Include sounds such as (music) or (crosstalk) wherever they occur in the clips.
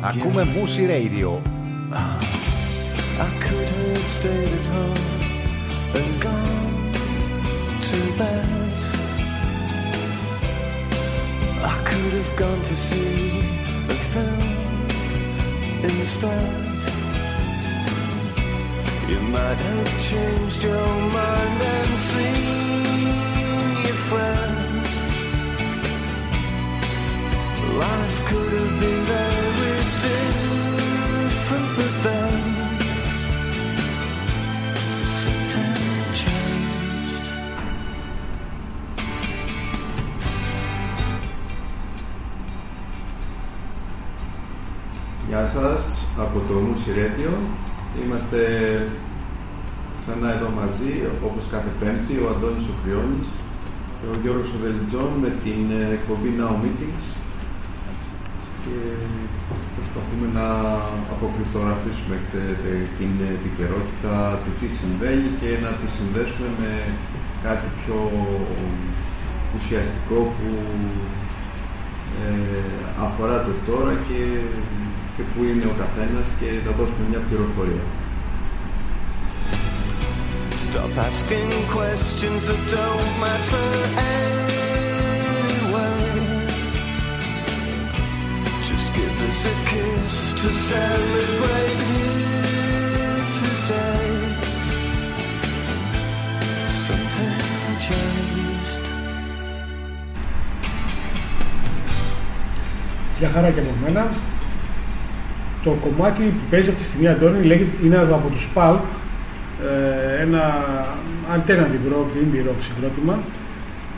Ακούμε Musi Radio. I could have stayed at home and gone to bed. I could have gone to see a film instead. You might have changed your mind and seen your friend. Life could have been very Different, but then something changed. Γεια σας από το Μουσι Radio. Είμαστε ξανά εδώ μαζί, όπως κάθε πέμπτη, ο Αντώνης Οκριώνης και ο Γιώργος Οδελιτζών με την ε, εκπομπή Now Meetings και προσπαθούμε να αποκρυπτογραφήσουμε ξέρετε, την επικαιρότητα του τι συμβαίνει και να τη συνδέσουμε με κάτι πιο ουσιαστικό που ε, αφορά το τώρα και, και που είναι ο καθένας και θα δώσουμε μια πληροφορία. Stop asking questions that don't matter give us a kiss to celebrate here today. Something changed. Μια χαρά και από μένα. Το κομμάτι που παίζει αυτή τη στιγμή, Αντώνη, λέγεται, είναι από τους Pulp, ε, ένα alternative rock, indie rock συγκρότημα.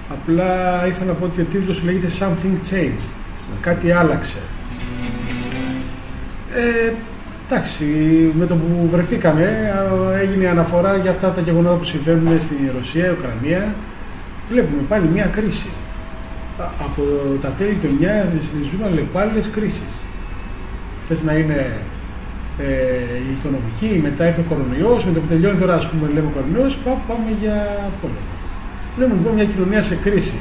Απλά ήθελα να πω ότι ο τίτλος λέγεται Something Changed. Κάτι άλλαξε. Ε, εντάξει, με το που βρεθήκαμε α, έγινε αναφορά για αυτά τα γεγονότα που συμβαίνουν στη Ρωσία, Ουκρανία. Βλέπουμε πάλι μια κρίση. Α- Από τα τέλη του 9 ζούμε αλλεπάλληλες κρίσεις. Θες να είναι ε, η οικονομική, μετά ήρθε ο κορονοϊός, με το που τελειώνει τώρα ας πούμε λέμε ο κορονοϊός, πά- πάμε για πόλεμο. Βλέπουμε λοιπόν μια κοινωνία σε κρίση.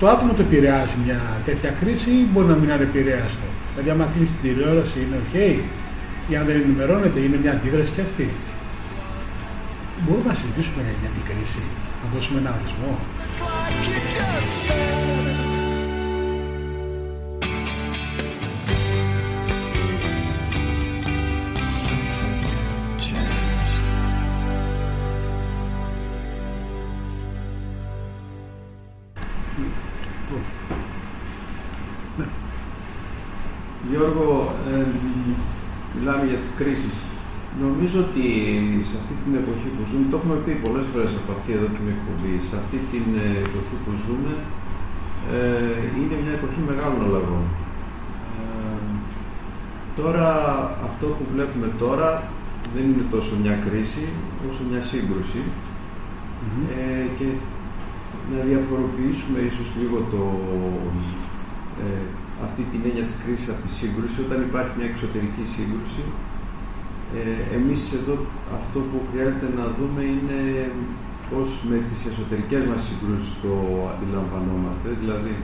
Το άτομο το επηρεάζει μια τέτοια κρίση ή μπορεί να μην είναι επηρεάστο; Δηλαδή, άμα κλείσει την τηλεόραση είναι OK, ή αν δεν ενημερώνεται, είναι μια αντίδραση και αυτή. Μπορούμε να συζητήσουμε για την κρίση, να δώσουμε ένα ορισμό. Γιώργο, ε, μιλάμε για τις κρίσεις. Νομίζω ότι σε αυτή την εποχή που ζούμε, το έχουμε πει πολλές φορές από αυτή εδώ την εκπομπή, σε αυτή την ε, εποχή που ζούμε, ε, είναι μια εποχή μεγάλων αλλαγών. Ε, τώρα, αυτό που βλέπουμε τώρα δεν είναι τόσο μια κρίση, όσο μια σύγκρουση ε, και να διαφοροποιήσουμε ίσως λίγο το, ε, αυτή την έννοια της κρίσης από τη σύγκρουση. Όταν υπάρχει μια εξωτερική σύγκρουση, ε, εμείς εδώ αυτό που χρειάζεται να δούμε είναι πώς με τις εσωτερικές μας συγκρούσεις το αντιλαμβανόμαστε. Δηλαδή,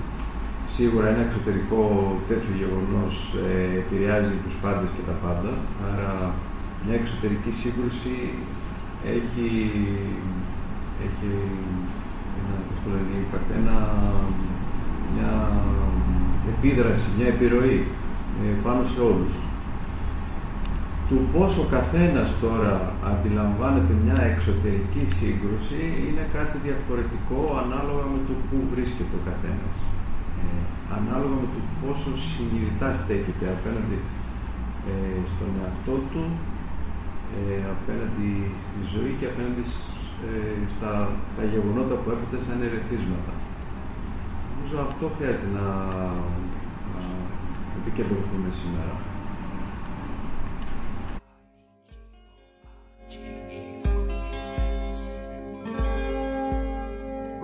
σίγουρα ένα εξωτερικό τέτοιο γεγονός ε, επηρεάζει τους πάντες και τα πάντα. Άρα, μια εξωτερική σύγκρουση έχει, έχει ένα, πώς το λένε, impact, ένα, μια επίδραση, μια επιρροή ε, πάνω σε όλους. Του πώς ο καθένας τώρα αντιλαμβάνεται μια εξωτερική σύγκρουση είναι κάτι διαφορετικό ανάλογα με το πού βρίσκεται ο καθένας. Ε, ανάλογα με το πόσο συνειδητά στέκεται απέναντι ε, στον εαυτό του, ε, απέναντι στη ζωή και απέναντι σ- ε, στα, στα γεγονότα που έρχονται σαν ερεθίσματα. Νομίζω αυτό χρειάζεται να, να επικεντρωθούμε σήμερα.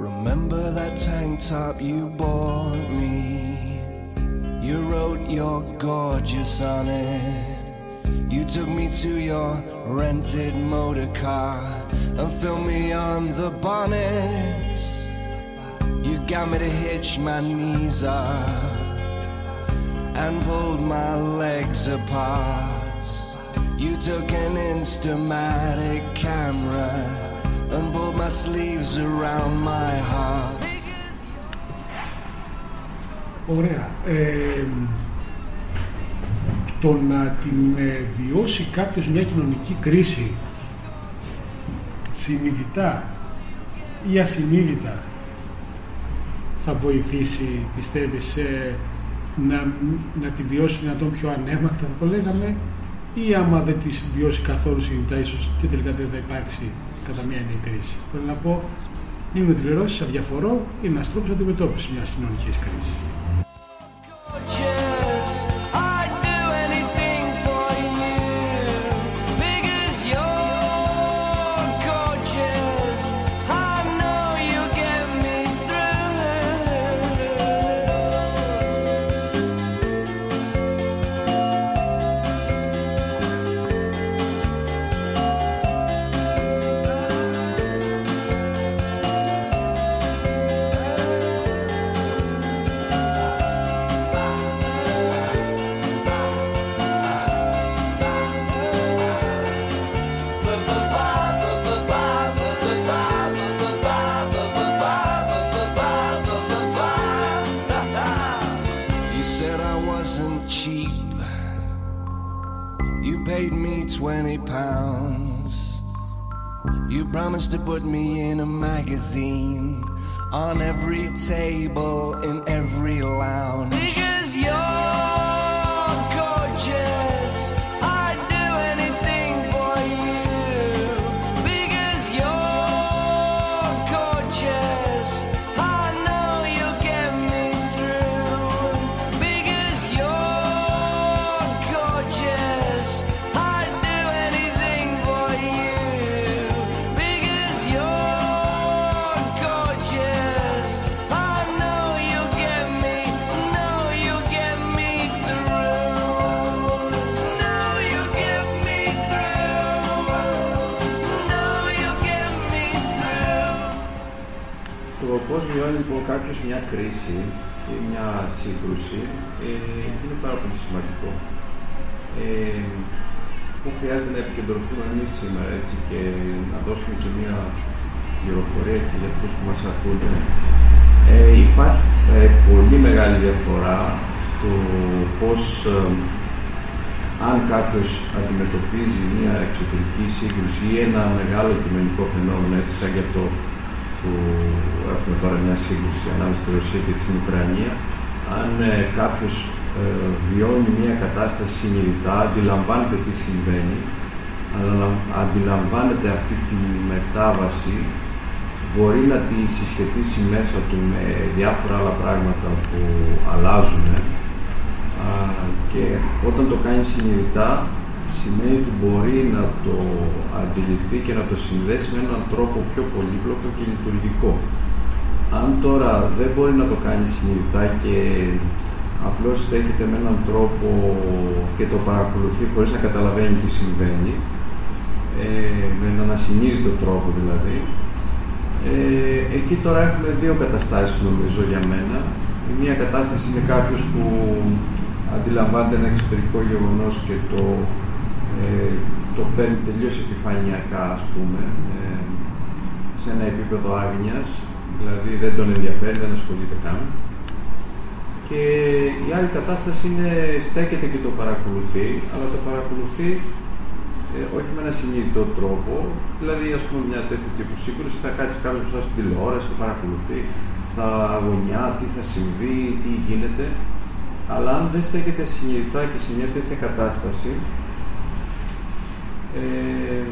Remember that tank top you bought me? You wrote you're gorgeous on it. You took me to your rented motor car. and fill me on the bonnet. You got me to hitch my knees up and pulled my legs apart. You took an instamatic camera and pulled my sleeves around my heart. Ωραία. Ε, το να την ε, βιώσει κάποιος μια κοινωνική κρίση συνειδητά ή ασυνείδητα θα βοηθήσει, πιστεύεις, ε, να, να τη βιώσει δυνατόν πιο ανέμακτα, θα το λέγαμε, ή άμα δεν της βιώσει καθόλου συνειδητά, ίσως και τελικά δεν θα υπάρξει κατά μια νέα κρίση. Θέλω να πω, είναι τηλερώσεις αδιαφορώ, είναι ένας τρόπος αντιμετώπισης μιας κοινωνικής κρίσης. Magazine on every table βιώνει λοιπόν κάποιος μια κρίση ή μια σύγκρουση ε, είναι πάρα πολύ σημαντικό. Ε, που χρειάζεται να επικεντρωθούμε εμείς σήμερα έτσι, και να δώσουμε και μια πληροφορία και για αυτούς που μας ακούνε. Ε, υπάρχει ε, πολύ μεγάλη διαφορά στο πώς ε, αν κάποιος αντιμετωπίζει μια εξωτερική σύγκρουση ή ένα μεγάλο κοινωνικό φαινόμενο, έτσι σαν και αυτό που έχουμε τώρα μια σύγκρουση ανάμεσα στη Ρωσία και την Ουκρανία, αν ε, κάποιος ε, βιώνει μια κατάσταση συνειδητά, αντιλαμβάνεται τι συμβαίνει, αλλά αντιλαμβάνεται αυτή τη μετάβαση, μπορεί να τη συσχετίσει μέσα του με διάφορα άλλα πράγματα που αλλάζουν Α, και όταν το κάνει συνειδητά σημαίνει ότι μπορεί να το αντιληφθεί και να το συνδέσει με έναν τρόπο πιο πολύπλοκο και λειτουργικό. Αν τώρα δεν μπορεί να το κάνει συνειδητά και απλώς στέκεται με έναν τρόπο και το παρακολουθεί χωρίς να καταλαβαίνει τι συμβαίνει, ε, με έναν ασυνείδητο τρόπο δηλαδή, ε, εκεί τώρα έχουμε δύο καταστάσεις νομίζω για μένα. Η μία κατάσταση είναι κάποιος που αντιλαμβάνεται ένα εξωτερικό γεγονός και το, ε, το παίρνει τελείως επιφανειακά, ας πούμε, ε, σε ένα επίπεδο άγνοιας, δηλαδή δεν τον ενδιαφέρει, δεν ασχολείται καν. Και η άλλη κατάσταση είναι στέκεται και το παρακολουθεί, αλλά το παρακολουθεί ε, όχι με ένα συνειδητό τρόπο, δηλαδή ας πούμε μια τέτοιου τύπου σύγκρουση θα κάτσει κάποιος μπροστά στην τηλεόραση, θα παρακολουθεί, θα αγωνιά, τι θα συμβεί, τι γίνεται, αλλά αν δεν στέκεται συνειδητά και σε μια τέτοια κατάσταση, ε,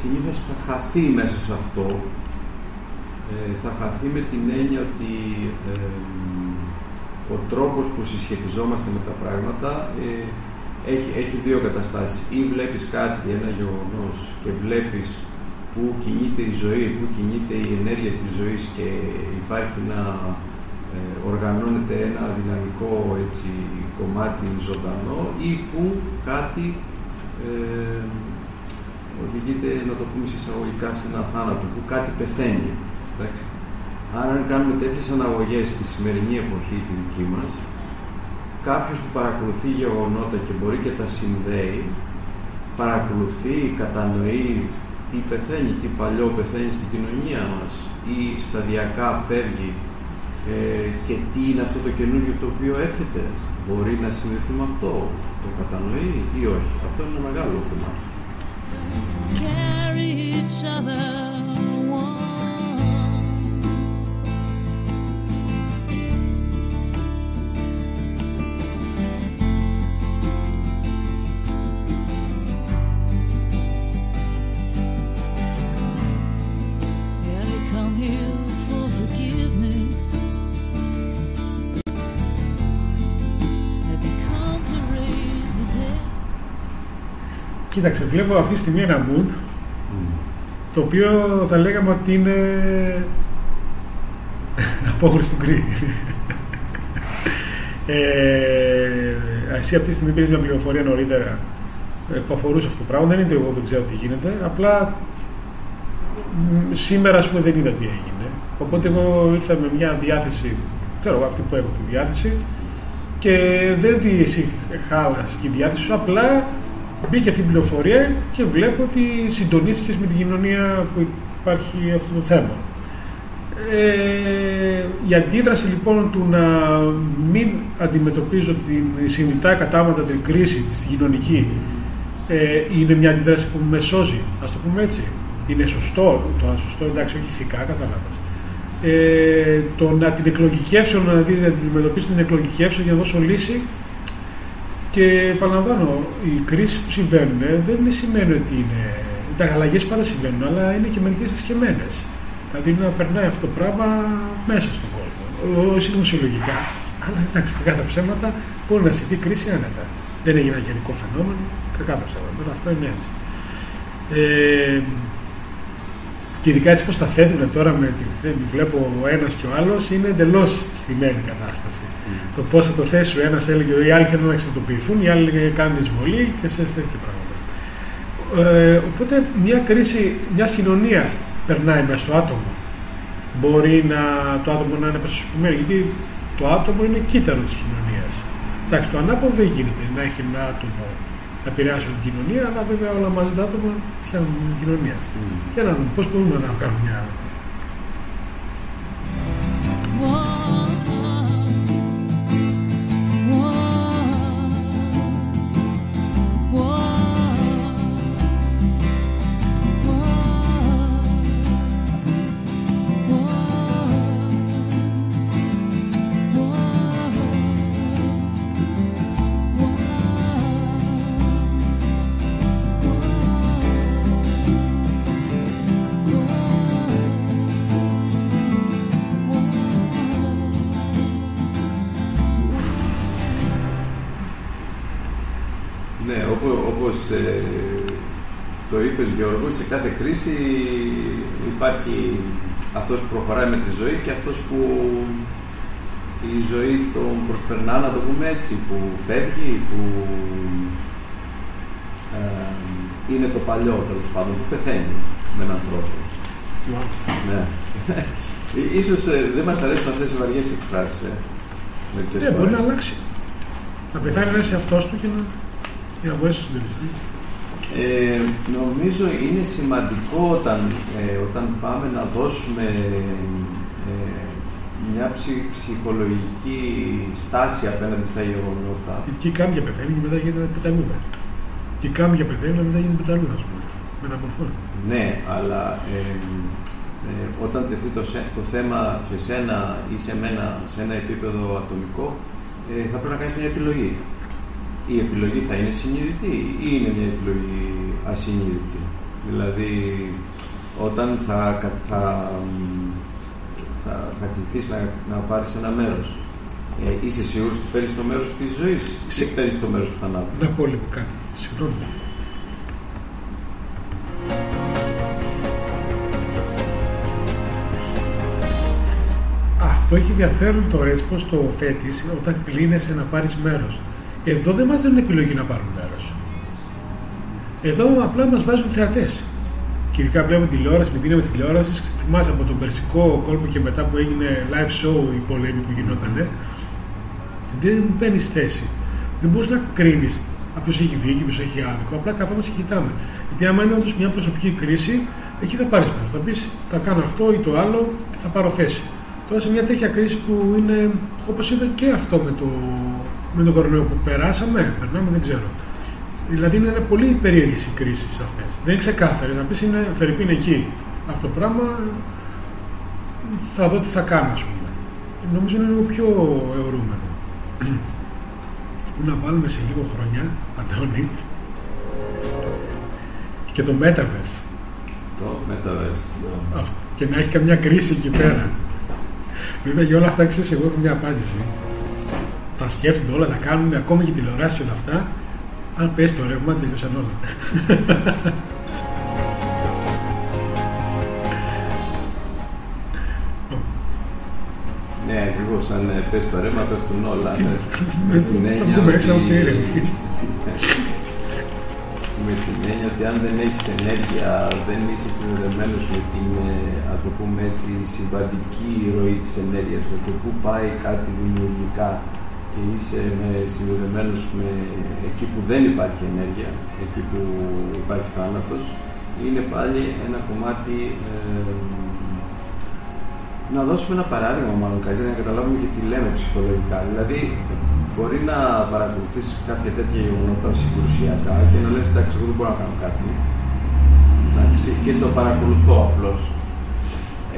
συνήθως θα χαθεί μέσα σε αυτό, ε, θα χαθεί με την έννοια ότι ε, ο τρόπος που συσχετιζόμαστε με τα πράγματα ε, έχει, έχει δύο καταστάσεις. Ή βλέπεις κάτι, ένα γεγονός και βλέπεις πού κινείται η ζωή, πού κινείται η ενέργεια της ζωής και υπάρχει να ε, οργανώνεται ένα δυναμικό έτσι, κομμάτι ζωντανό ή που κάτι ε, οδηγείται, να το πούμε εισαγωγικά, σε ένα θάνατο που κάτι πεθαίνει. Εντάξει. Άρα, αν κάνουμε τέτοιες αναγωγές στη σημερινή εποχή, τη δική μας, κάποιος που παρακολουθεί γεγονότα και μπορεί και τα συνδέει, παρακολουθεί, κατανοεί τι πεθαίνει, τι παλιό πεθαίνει στην κοινωνία μας, τι σταδιακά φεύγει ε, και τι είναι αυτό το καινούργιο το οποίο έρχεται. Μπορεί να συνδεθεί με αυτό, το κατανοεί ή όχι. Αυτό είναι ένα μεγάλο κομμάτι. Κοίταξε, βλέπω αυτή τη στιγμή ένα mood το οποίο θα λέγαμε ότι είναι (laughs) απόχρωση του γκρι. ε, εσύ αυτή τη στιγμή πήρες μια πληροφορία νωρίτερα ε, που αφορούσε αυτό το πράγμα. Δεν είναι ότι εγώ δεν ξέρω τι γίνεται. Απλά σήμερα ας πούμε δεν είδα τι έγινε. Οπότε εγώ ήρθα με μια διάθεση, ξέρω εγώ αυτή που έχω τη διάθεση και δεν τη εσύ χάλασες τη διάθεση σου, απλά μπήκε αυτή η πληροφορία και βλέπω ότι συντονίστηκες με την κοινωνία που υπάρχει αυτό το θέμα. Ε, η αντίδραση λοιπόν του να μην αντιμετωπίζω την συνειδητά κατάματα την κρίση στην κοινωνική ε, είναι μια αντίδραση που με σώζει, ας το πούμε έτσι. Είναι σωστό, το σωστό εντάξει όχι ηθικά καταλάβας. Ε, το να την εκλογικεύσω, να, δει, να αντιμετωπίσω την εκλογικεύσω για να δώσω λύση και επαναλαμβάνω, οι κρίσεις που συμβαίνουν δεν σημαίνει ότι είναι. Τα αλλαγές πάντα συμβαίνουν, αλλά είναι και μερικές εσκεμμένε. Δηλαδή να περνάει αυτό το πράγμα μέσα στον κόσμο. Όχι δημοσιολογικά, αλλά εντάξει, κακά τα ψέματα μπορεί να στηθεί κρίση άνετα. Δεν έγινε ένα γενικό φαινόμενο, κακά τα ψέματα. Αυτό είναι έτσι. Ε, και ειδικά έτσι πώ τα θέτουν τώρα με τη θέση, βλέπω ο ένας και ο άλλος, είναι εντελώς στημένη κατάσταση. Mm. Το πώς θα το θέσει ο ένας έλεγε οι άλλοι θέλουν να εξαρτοποιηθούν, οι άλλοι κάνουν εισβολή και σε τέτοια πράγματα. Ε, οπότε μια κρίση μιας κοινωνίας περνάει μέσα στο άτομο. Μπορεί να, το άτομο να είναι προσωπημένο, γιατί το άτομο είναι κύτταρος της κοινωνίας. Εντάξει, το ανάποδο δεν γίνεται να έχει ένα άτομο να επηρεάσουν την κοινωνία, αλλά βέβαια όλα μαζί τα άτομα φτιάχνουν την κοινωνία. Mm. Για να δούμε πώς μπορούμε να βγάλουμε μια Γιώργος, σε κάθε κρίση υπάρχει αυτός που προχωράει με τη ζωή και αυτός που η ζωή τον προσπερνά, να το πούμε έτσι, που φεύγει, που ε, είναι το παλιό τέλος πάντων, που πεθαίνει με έναν τρόπο. Ναι. (laughs) Ίσως ε, δεν μας αρέσουν αυτές οι βαριές εκφράσεις. Ε, ναι, μπορεί να αλλάξει. Να πεθάνει ένας σε αυτός του και να, για να μπορέσει να συντηρηθεί. Ε, νομίζω είναι σημαντικό όταν, ε, όταν πάμε να δώσουμε ε, μια ψυχολογική στάση απέναντι στα γεγονότα. Και κάποια πεθαίνει και μετά γίνεται πεταλούδα. Και κάποια πεθαίνει και μετά γίνεται πεταλούδα, ας πούμε. Μεταμορφώνεται. Ναι, αλλά όταν τεθεί το, το θέμα σε σένα ή σε μένα σε ένα επίπεδο ατομικό, θα πρέπει να κάνεις μια επιλογή η επιλογή θα είναι συνειδητή ή είναι μια επιλογή ασυνείδητη; Δηλαδή, όταν θα, θα, θα, θα κληθείς να, να πάρεις ένα μέρος, ε, είσαι σίγουρος ότι παίρνεις το μέρος της ζωής ή παίρνεις το μέρος του θανάτου; Να πω λίγο κάτι. Συγγνώμη. Αυτό έχει ενδιαφέρον το έτσι πως το θέτεις όταν κλείνεσαι να πάρεις μέρος. Εδώ δεν μας δίνουν επιλογή να πάρουν μέρος. Εδώ απλά μας βάζουν θεατές. Και ειδικά βλέπουμε τηλεόραση, με δύναμη της τηλεόρασης. Θυμάσαι από τον περσικό κόλπο και μετά που έγινε live show η πολέμη που γινόταν. Δεν μπαίνεις θέση. Δεν μπορείς να κρίνεις ποιος έχει βγει ποιος έχει άδικο. Απλά καθόμαστε και κοιτάμε. Γιατί άμα είναι όντως μια προσωπική κρίση, εκεί θα πάρεις μέρος. Θα πεις, θα κάνω αυτό ή το άλλο, θα πάρω θέση. Τώρα σε μια τέτοια κρίση που είναι, όπως είδα και αυτό με το, με τον κορονοϊό που περάσαμε, περνάμε, δεν ξέρω. Δηλαδή είναι πολύ περίεργες οι κρίσεις αυτές. Δεν είναι ξεκάθαρες. Να πεις είναι φερρυπίν εκεί. Αυτό το πράγμα θα δω τι θα κάνω, ας πούμε. Νομίζω είναι λίγο πιο αιωρούμενο. Που να βάλουμε σε λίγο χρόνια, Αντώνη, και το Metaverse. Το Metaverse. Ναι. Και να έχει καμιά κρίση εκεί πέρα. Βέβαια για όλα αυτά ξέρεις, εγώ έχω μια απάντηση. Τα σκέφτονται όλα, τα κάνουν, ακόμα και τηλεοράσει και όλα αυτά. Αν πέσει το ρεύμα, τελειώσαν όλα. Ναι, ακριβώς. Αν πέσει το ρεύμα, πέφτουν όλα. Ναι. (laughs) Με την έννοια. (laughs) Με την έννοια ότι αν δεν έχεις ενέργεια, δεν είσαι συνδεδεμένος με την, ας το πούμε έτσι, συμβατική ροή της ενέργειας, με το πού πάει κάτι δημιουργικά και είσαι συνδεδεμένο με εκεί που δεν υπάρχει ενέργεια, εκεί που υπάρχει θάνατος, είναι πάλι ένα κομμάτι ε, να δώσουμε ένα παράδειγμα μάλλον καλύτερα να καταλάβουμε και τι λέμε ψυχολογικά. Δηλαδή, μπορεί να παρακολουθήσει κάποια τέτοια γεγονότα συγκρουσιακά και να λες εντάξει, εγώ δεν μπορώ να κάνω κάτι. Εντάξει, και το παρακολουθώ απλώς.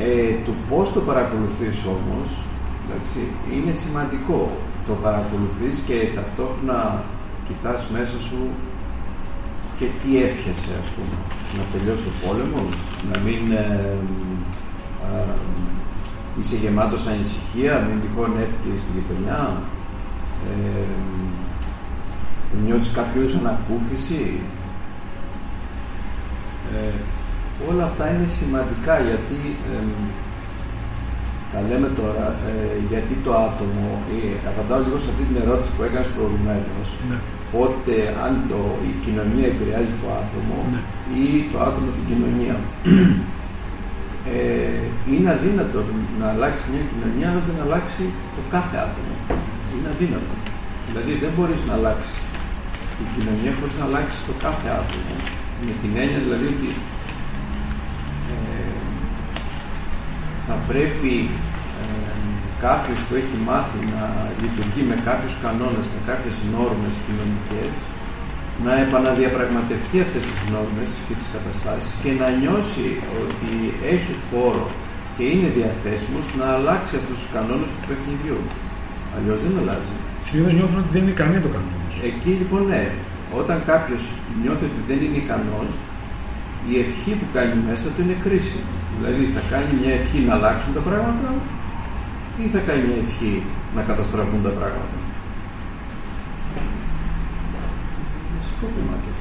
Ε, το πώς το παρακολουθείς όμως εντάξει, είναι σημαντικό. Το παρακολουθείς και ταυτόχρονα κοιτάς μέσα σου και τι έφτιασε ας πούμε. Να τελειώσει ο πόλεμος, να μην ε, ε, είσαι γεμάτος ανησυχία, μην τυχόν έφυγες στη γειτονιά, ε, νιώθεις κάποιο ανακούφιση. Ε, όλα αυτά είναι σημαντικά γιατί τα λέμε τώρα, ε, γιατί το άτομο, ε, απαντάω λίγο σε αυτή την ερώτηση που έκανες προηγουμένως, ναι. πότε αν το, η κοινωνία επηρεάζει το άτομο ναι. ή το άτομο την κοινωνία ε, είναι αδύνατο να αλλάξει μια κοινωνία αν δεν αλλάξει το κάθε άτομο. Είναι αδύνατο. Δηλαδή δεν μπορείς να αλλάξεις την κοινωνία χωρίς να αλλάξεις το κάθε άτομο. Με την έννοια δηλαδή ότι θα πρέπει ε, κάποιος που έχει μάθει να λειτουργεί με κάποιους κανόνες, με κάποιες νόρμες κοινωνικές να επαναδιαπραγματευτεί αυτές τις νόρμες και τις καταστάσεις και να νιώσει ότι έχει χώρο και είναι διαθέσιμος να αλλάξει αυτούς τους κανόνες που έχει δυο. Αλλιώς δεν αλλάζει. Συνήθως νιώθουν ότι δεν είναι ικανή το κανόνας. Εκεί λοιπόν ναι. Όταν κάποιος νιώθει ότι δεν είναι ικανός, η ευχή που κάνει μέσα του είναι κρίση. Δηλαδή θα κάνει μια ευχή να αλλάξουν τα πράγματα ή θα κάνει μια ευχή να καταστραφούν τα πράγματα; σκόπιμα και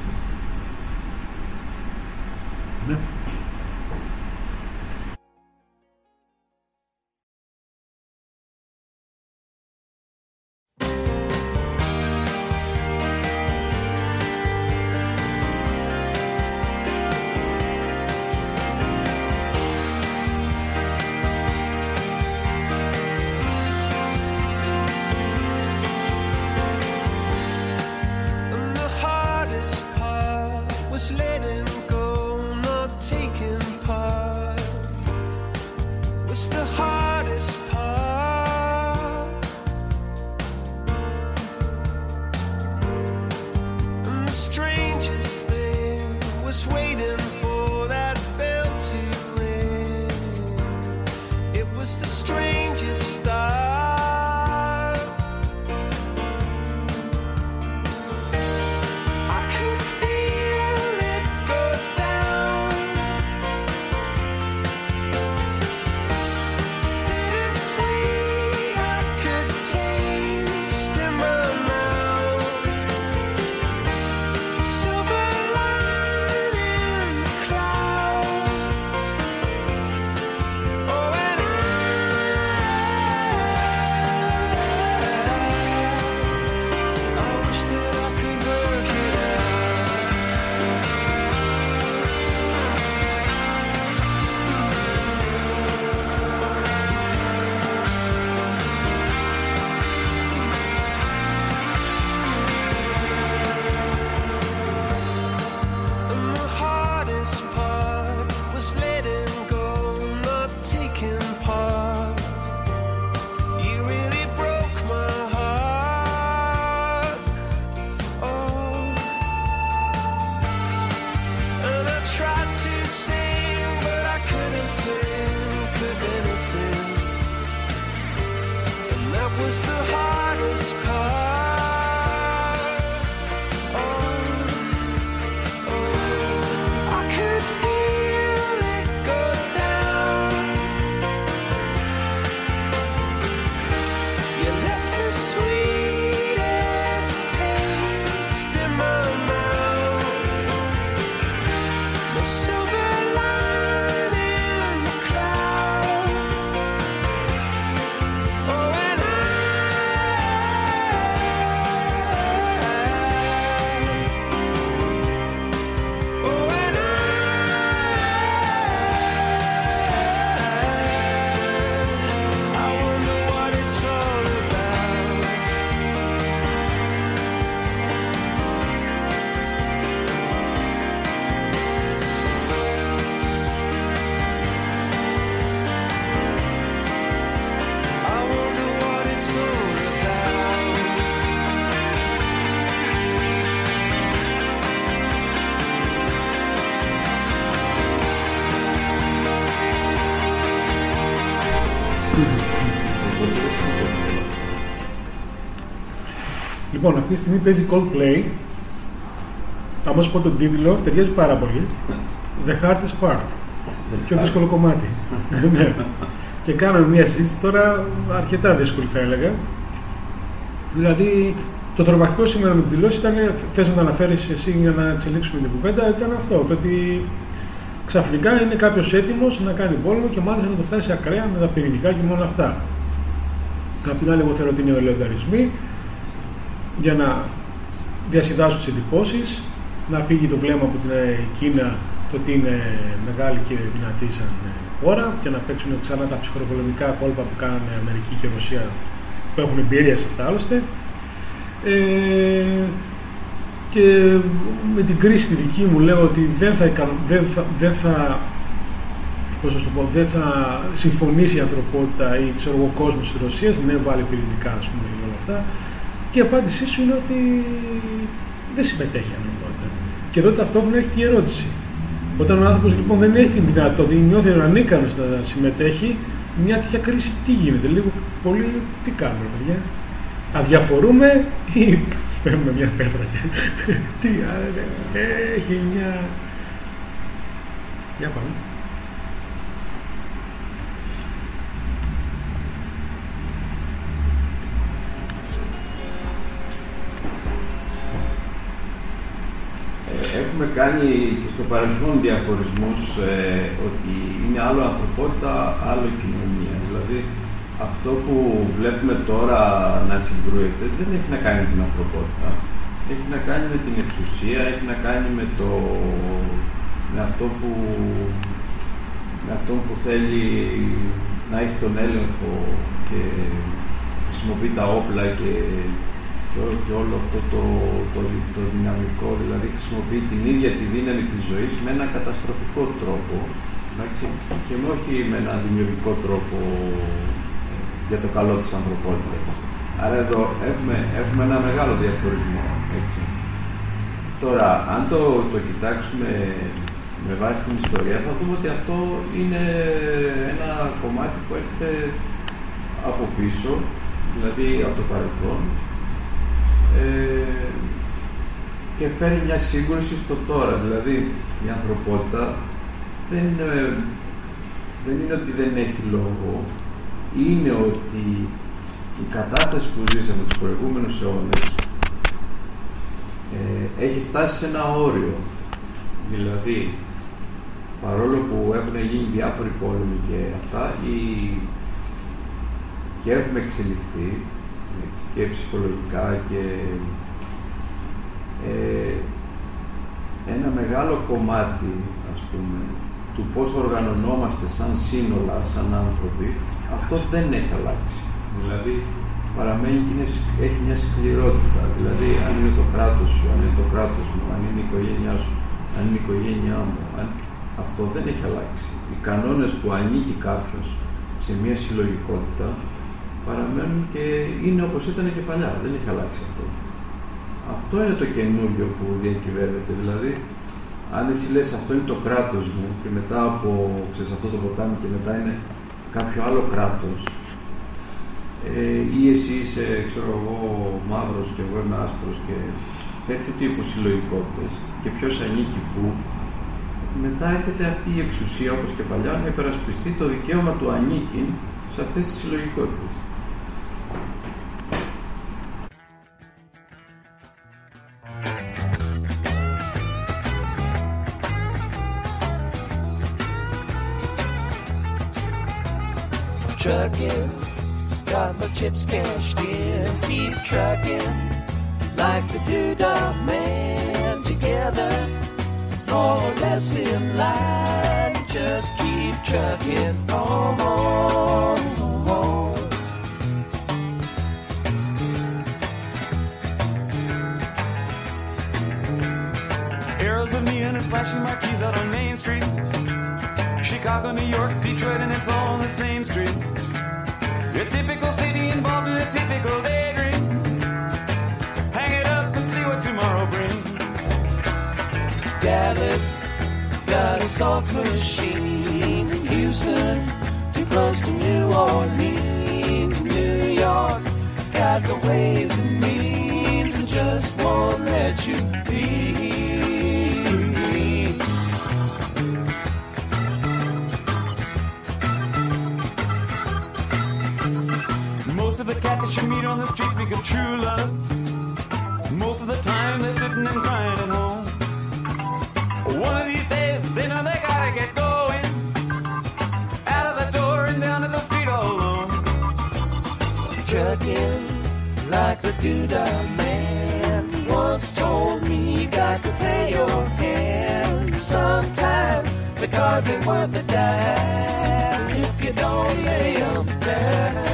Λοιπόν, αυτή τη στιγμή παίζει Coldplay. Αν σου πω τον τίτλο, ταιριάζει πάρα πολύ. The Hardest Part. Πιο δύσκολο κομμάτι. (laughs) Ναι. και κάναμε μια συζήτηση τώρα αρκετά δύσκολη, θα έλεγα. Δηλαδή, το τρομακτικό σήμερα με τις δηλώσεις ήταν, θες να το αναφέρεις εσύ για να εξελίξουμε την κουβέντα, ήταν αυτό. Το ότι ξαφνικά είναι κάποιος έτοιμος να κάνει πόλεμο και μάλιστα να το φτάσει ακραία με τα πυρηνικά και με όλα αυτά. Απ' την άλλη, εγώ θεωρώ ότι είναι ελευθερισμοί για να διασκεδάσουν τις εντυπώσεις, να φύγει το βλέμμα από την Κίνα το ότι είναι μεγάλη και δυνατή σαν χώρα και να παίξουν ξανά τα ψυχροπολεμικά κόλπα που κάνουν Αμερική και Ρωσία που έχουν εμπειρία σε αυτά άλλωστε. Ε, και με την κρίση τη δική μου λέω ότι δεν θα, δεν θα, δεν θα, πώς το πω, δεν θα συμφωνήσει η ανθρωπότητα ή ξέρω ο κόσμος της Ρωσίας, ναι βάλει πυρηνικά ας πούμε όλα αυτά και η απάντησή σου είναι ότι δεν συμμετέχει η ανθρωπότητα. Και εδώ ταυτόχρονα έχει η ερώτηση. Όταν ο άνθρωπος λοιπόν δεν έχει την δυνατότητα, νιώθει ανίκανο να συμμετέχει, μια τέτοια κρίση τι γίνεται, λίγο πολύ τι κάνουμε, παιδιά; Αδιαφορούμε ή (laughs) παίρνουμε μια πέτρα και (laughs) τι έχει μια... Για πάμε. Έχουμε κάνει και στο παρελθόν διαχωρισμούς ε, ότι είναι άλλο ανθρωπότητα, άλλο κοινωνία. Δηλαδή αυτό που βλέπουμε τώρα να συγκρούεται δεν έχει να κάνει με την ανθρωπότητα. Έχει να κάνει με την εξουσία, έχει να κάνει με, το, με, αυτό, που, με αυτό που θέλει να έχει τον έλεγχο και χρησιμοποιεί τα όπλα και, και, όλο αυτό το, το, το, δυναμικό, δηλαδή χρησιμοποιεί την ίδια τη δύναμη της ζωής με ένα καταστροφικό τρόπο και όχι με ένα δημιουργικό τρόπο για το καλό της ανθρωπότητας. Άρα εδώ έχουμε, έχουμε ένα μεγάλο διαχωρισμό. Έτσι. Τώρα, αν το, το κοιτάξουμε με βάση την ιστορία, θα δούμε ότι αυτό είναι ένα κομμάτι που έρχεται από πίσω, δηλαδή από το παρελθόν, ε, και φέρνει μια σύγκρουση στο τώρα. Δηλαδή, η ανθρωπότητα δεν, δεν είναι ότι δεν έχει λόγο, είναι ότι η κατάσταση που ζήσαμε τους προηγούμενους αιώνες ε, έχει φτάσει σε ένα όριο. Δηλαδή, παρόλο που έχουν γίνει διάφοροι πόλεμοι και αυτά, η... και έχουμε εξελιχθεί έτσι, και ψυχολογικά και ε, ένα μεγάλο κομμάτι, ας πούμε, του πώς οργανωνόμαστε σαν σύνολα, σαν άνθρωποι, αυτός δεν έχει αλλάξει. Δηλαδή, παραμένει και έχει μια σκληρότητα. Δηλαδή, αν είναι το κράτος σου, αν είναι το κράτος μου, αν είναι η οικογένειά σου, αν είναι η οικογένειά μου, αν... αυτό δεν έχει αλλάξει. Οι κανόνες που ανήκει κάποιος σε μια συλλογικότητα παραμένουν και είναι όπως ήταν και παλιά. Δεν έχει αλλάξει αυτό. Αυτό είναι το καινούριο που διακυβεύεται. Δηλαδή, αν εσύ λες αυτό είναι το κράτος μου και μετά από ξέρεις, αυτό το ποτάμι και μετά είναι κάποιο άλλο κράτος ε, ή εσύ είσαι, ξέρω εγώ, μαύρος και εγώ είμαι άσπρος και τέτοιου τύπου συλλογικότητες και ποιος ανήκει πού, μετά έρχεται αυτή η εξουσία όπως και παλιά να υπερασπιστεί το δικαίωμα του ανήκει σε αυτές τις συλλογικότητες. Trucking. Got my chips cashed in. Keep trucking like the doodah man together. More or less in line. Just keep trucking on, on, on. Arrows of neon and flashing marquees out on Main Street. Chicago, New York, Detroit, and it's all on the same street. A typical city involved in a typical daydream. Hang it up and see what tomorrow brings. Dallas got a soft machine. Houston, too close to New Orleans. New York got the ways and means and just won't let you be. The street speak of true love. Most of the time they're sitting and crying at home. One of these days they know they gotta get going. Out of the door and down to the street all alone. Trucking like a doodah man once told me you got to play your hand. Sometimes the cards ain't worth a dime if you don't lay 'em down.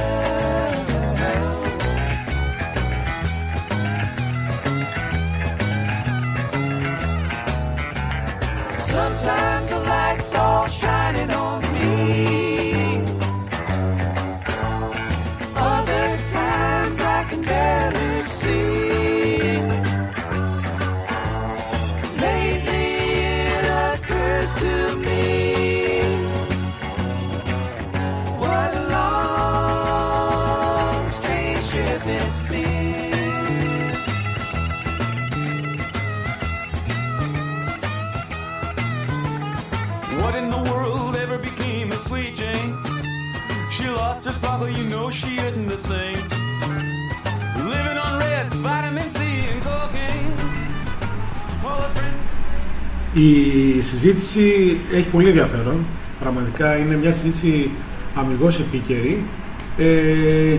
Η συζήτηση έχει πολύ ενδιαφέρον. Πραγματικά είναι μια συζήτηση αμυγός επίκαιρη ε,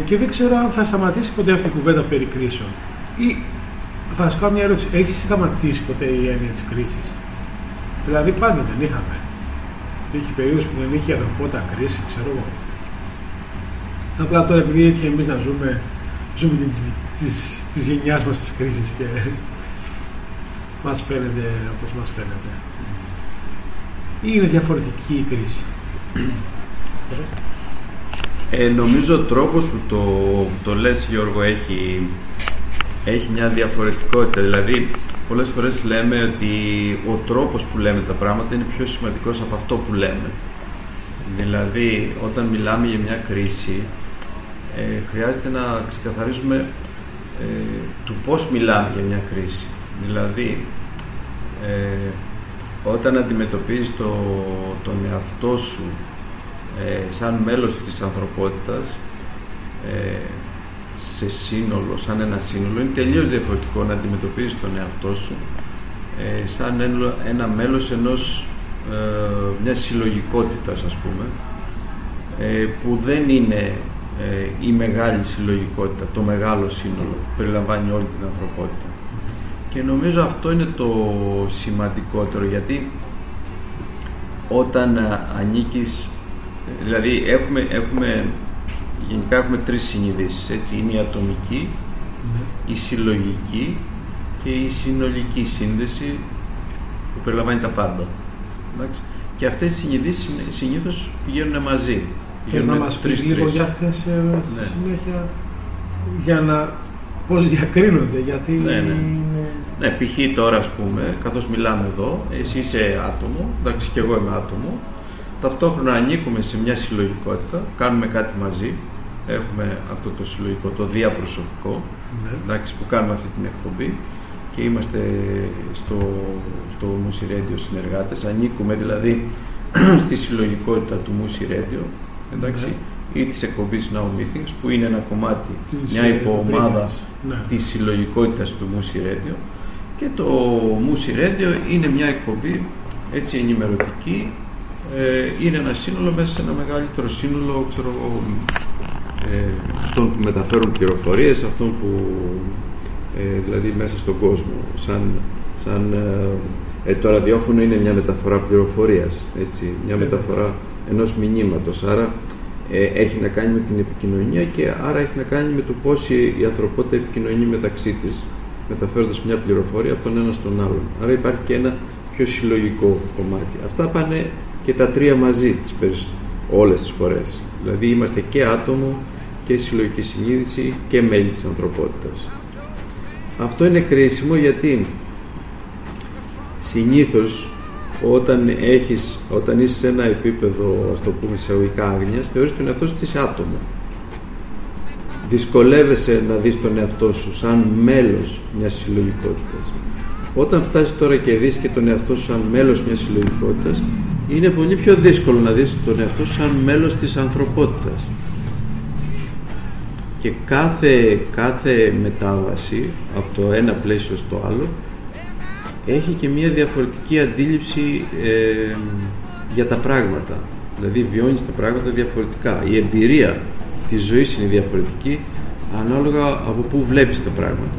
και δεν ξέρω αν θα σταματήσει ποτέ αυτή η κουβέντα περί κρίσεων. Ή θα σου κάνω μια ερώτηση. Έχει σταματήσει ποτέ η έννοια της κρίσης; Δηλαδή πάντα δεν είχαμε. Είχε περίοδος που δεν είχε η ανθρωπότητα κρίση, ξέρω εγώ. Απλά τώρα επειδή έτυχε εμείς να ζούμε, ζούμε της, της, της γενιάς μας της κρίσης και μας φαίνεται όπως μας φαίνεται. Ή είναι διαφορετική η κρίση. Ε, νομίζω ο τρόπος που το, που το λες Γιώργο έχει, έχει μια διαφορετικότητα. Δηλαδή, πολλές φορές λέμε ότι ο τρόπος που λέμε τα πράγματα είναι πιο σημαντικός από αυτό που λέμε. Δηλαδή, όταν μιλάμε για μια κρίση, ε, χρειάζεται να ξεκαθαρίσουμε ε, του πώς μιλάμε για μια κρίση. Δηλαδή, ε, όταν αντιμετωπίζεις το, τον εαυτό σου ε, σαν μέλος της ανθρωπότητας ε, σε σύνολο, σαν ένα σύνολο είναι τελείως διαφορετικό να αντιμετωπίζεις τον εαυτό σου ε, σαν ένα, ένα μέλος ενός ε, μιας συλλογικότητας ας πούμε ε, που δεν είναι ε, η μεγάλη συλλογικότητα, το μεγάλο σύνολο που περιλαμβάνει όλη την ανθρωπότητα και νομίζω αυτό είναι το σημαντικότερο γιατί όταν ε, ανήκεις δηλαδή έχουμε, έχουμε γενικά έχουμε τρεις συνειδήσεις έτσι. Είναι η ατομική η συλλογική και η συνολική σύνδεση που περιλαμβάνει τα πάντα. Εντάξει. και αυτές οι συνειδήσεις συνήθως πηγαίνουν μαζί. Θες να μας πεις λίγο για αυτές ε, στη Ναι. συνέχεια για να πώς διακρίνονται γιατί Ναι, ναι. είναι- Ναι, π.χ. τώρα ας πούμε, καθώς μιλάμε εδώ, εσύ είσαι άτομο, εντάξει και εγώ είμαι άτομο, ταυτόχρονα ανήκουμε σε μια συλλογικότητα, κάνουμε κάτι μαζί, έχουμε αυτό το συλλογικό, το διαπροσωπικό, Ναι. εντάξει, που κάνουμε αυτή την εκπομπή και είμαστε στο, στο Musi Radio συνεργάτες, ανήκουμε δηλαδή (clears throat) στη συλλογικότητα του Musi Radio, εντάξει, ή της εκπομπής Now Meetings, που είναι ένα κομμάτι, Της, μια ε, υποομάδα Ναι. της συλλογικότητας του Musi Radio και το Musi Radio είναι μια εκπομπή έτσι ενημερωτική. Ε, είναι ένα σύνολο μέσα σε ένα μεγαλύτερο σύνολο ξέρω εγώ, ε, αυτών που μεταφέρουν πληροφορίες αυτών που ε, δηλαδή μέσα στον κόσμο. Σαν, σαν ε, ε, το ραδιόφωνο είναι μια μεταφορά πληροφορίας έτσι, μια μεταφορά ενός μηνύματος. Άρα ε, έχει να κάνει με την επικοινωνία και άρα έχει να κάνει με το πώς η, η ανθρωπότητα επικοινωνεί μεταξύ της μεταφέροντας μια πληροφορία από τον ένα στον άλλον. Άρα υπάρχει και ένα πιο συλλογικό κομμάτι. Αυτά πάνε και τα τρία μαζί τις περισ- όλες τις φορές. Δηλαδή είμαστε και άτομο και συλλογική συνείδηση και μέλη της ανθρωπότητας. Αυτό είναι κρίσιμο γιατί συνήθως όταν, έχεις, όταν είσαι σε ένα επίπεδο, ας το πούμε εισαγωγικά άγνοιας, θεωρείς τον εαυτό σου ότι είσαι άτομο. δυσκολεύεσαι να δεις τον εαυτό σου σαν μέλος μιας συλλογικότητας. Όταν φτάσεις τώρα και δεις και τον εαυτό σου σαν μέλος μιας συλλογικότητας, είναι πολύ πιο δύσκολο να δεις τον εαυτό σου σαν μέλος της ανθρωπότητας. Και κάθε, κάθε μετάβαση από το ένα πλαίσιο στο άλλο έχει και μια διαφορετική αντίληψη ε, για τα πράγματα. Δηλαδή βιώνεις τα πράγματα διαφορετικά. Η εμπειρία της ζωής είναι διαφορετική ανάλογα από πού βλέπεις τα πράγματα.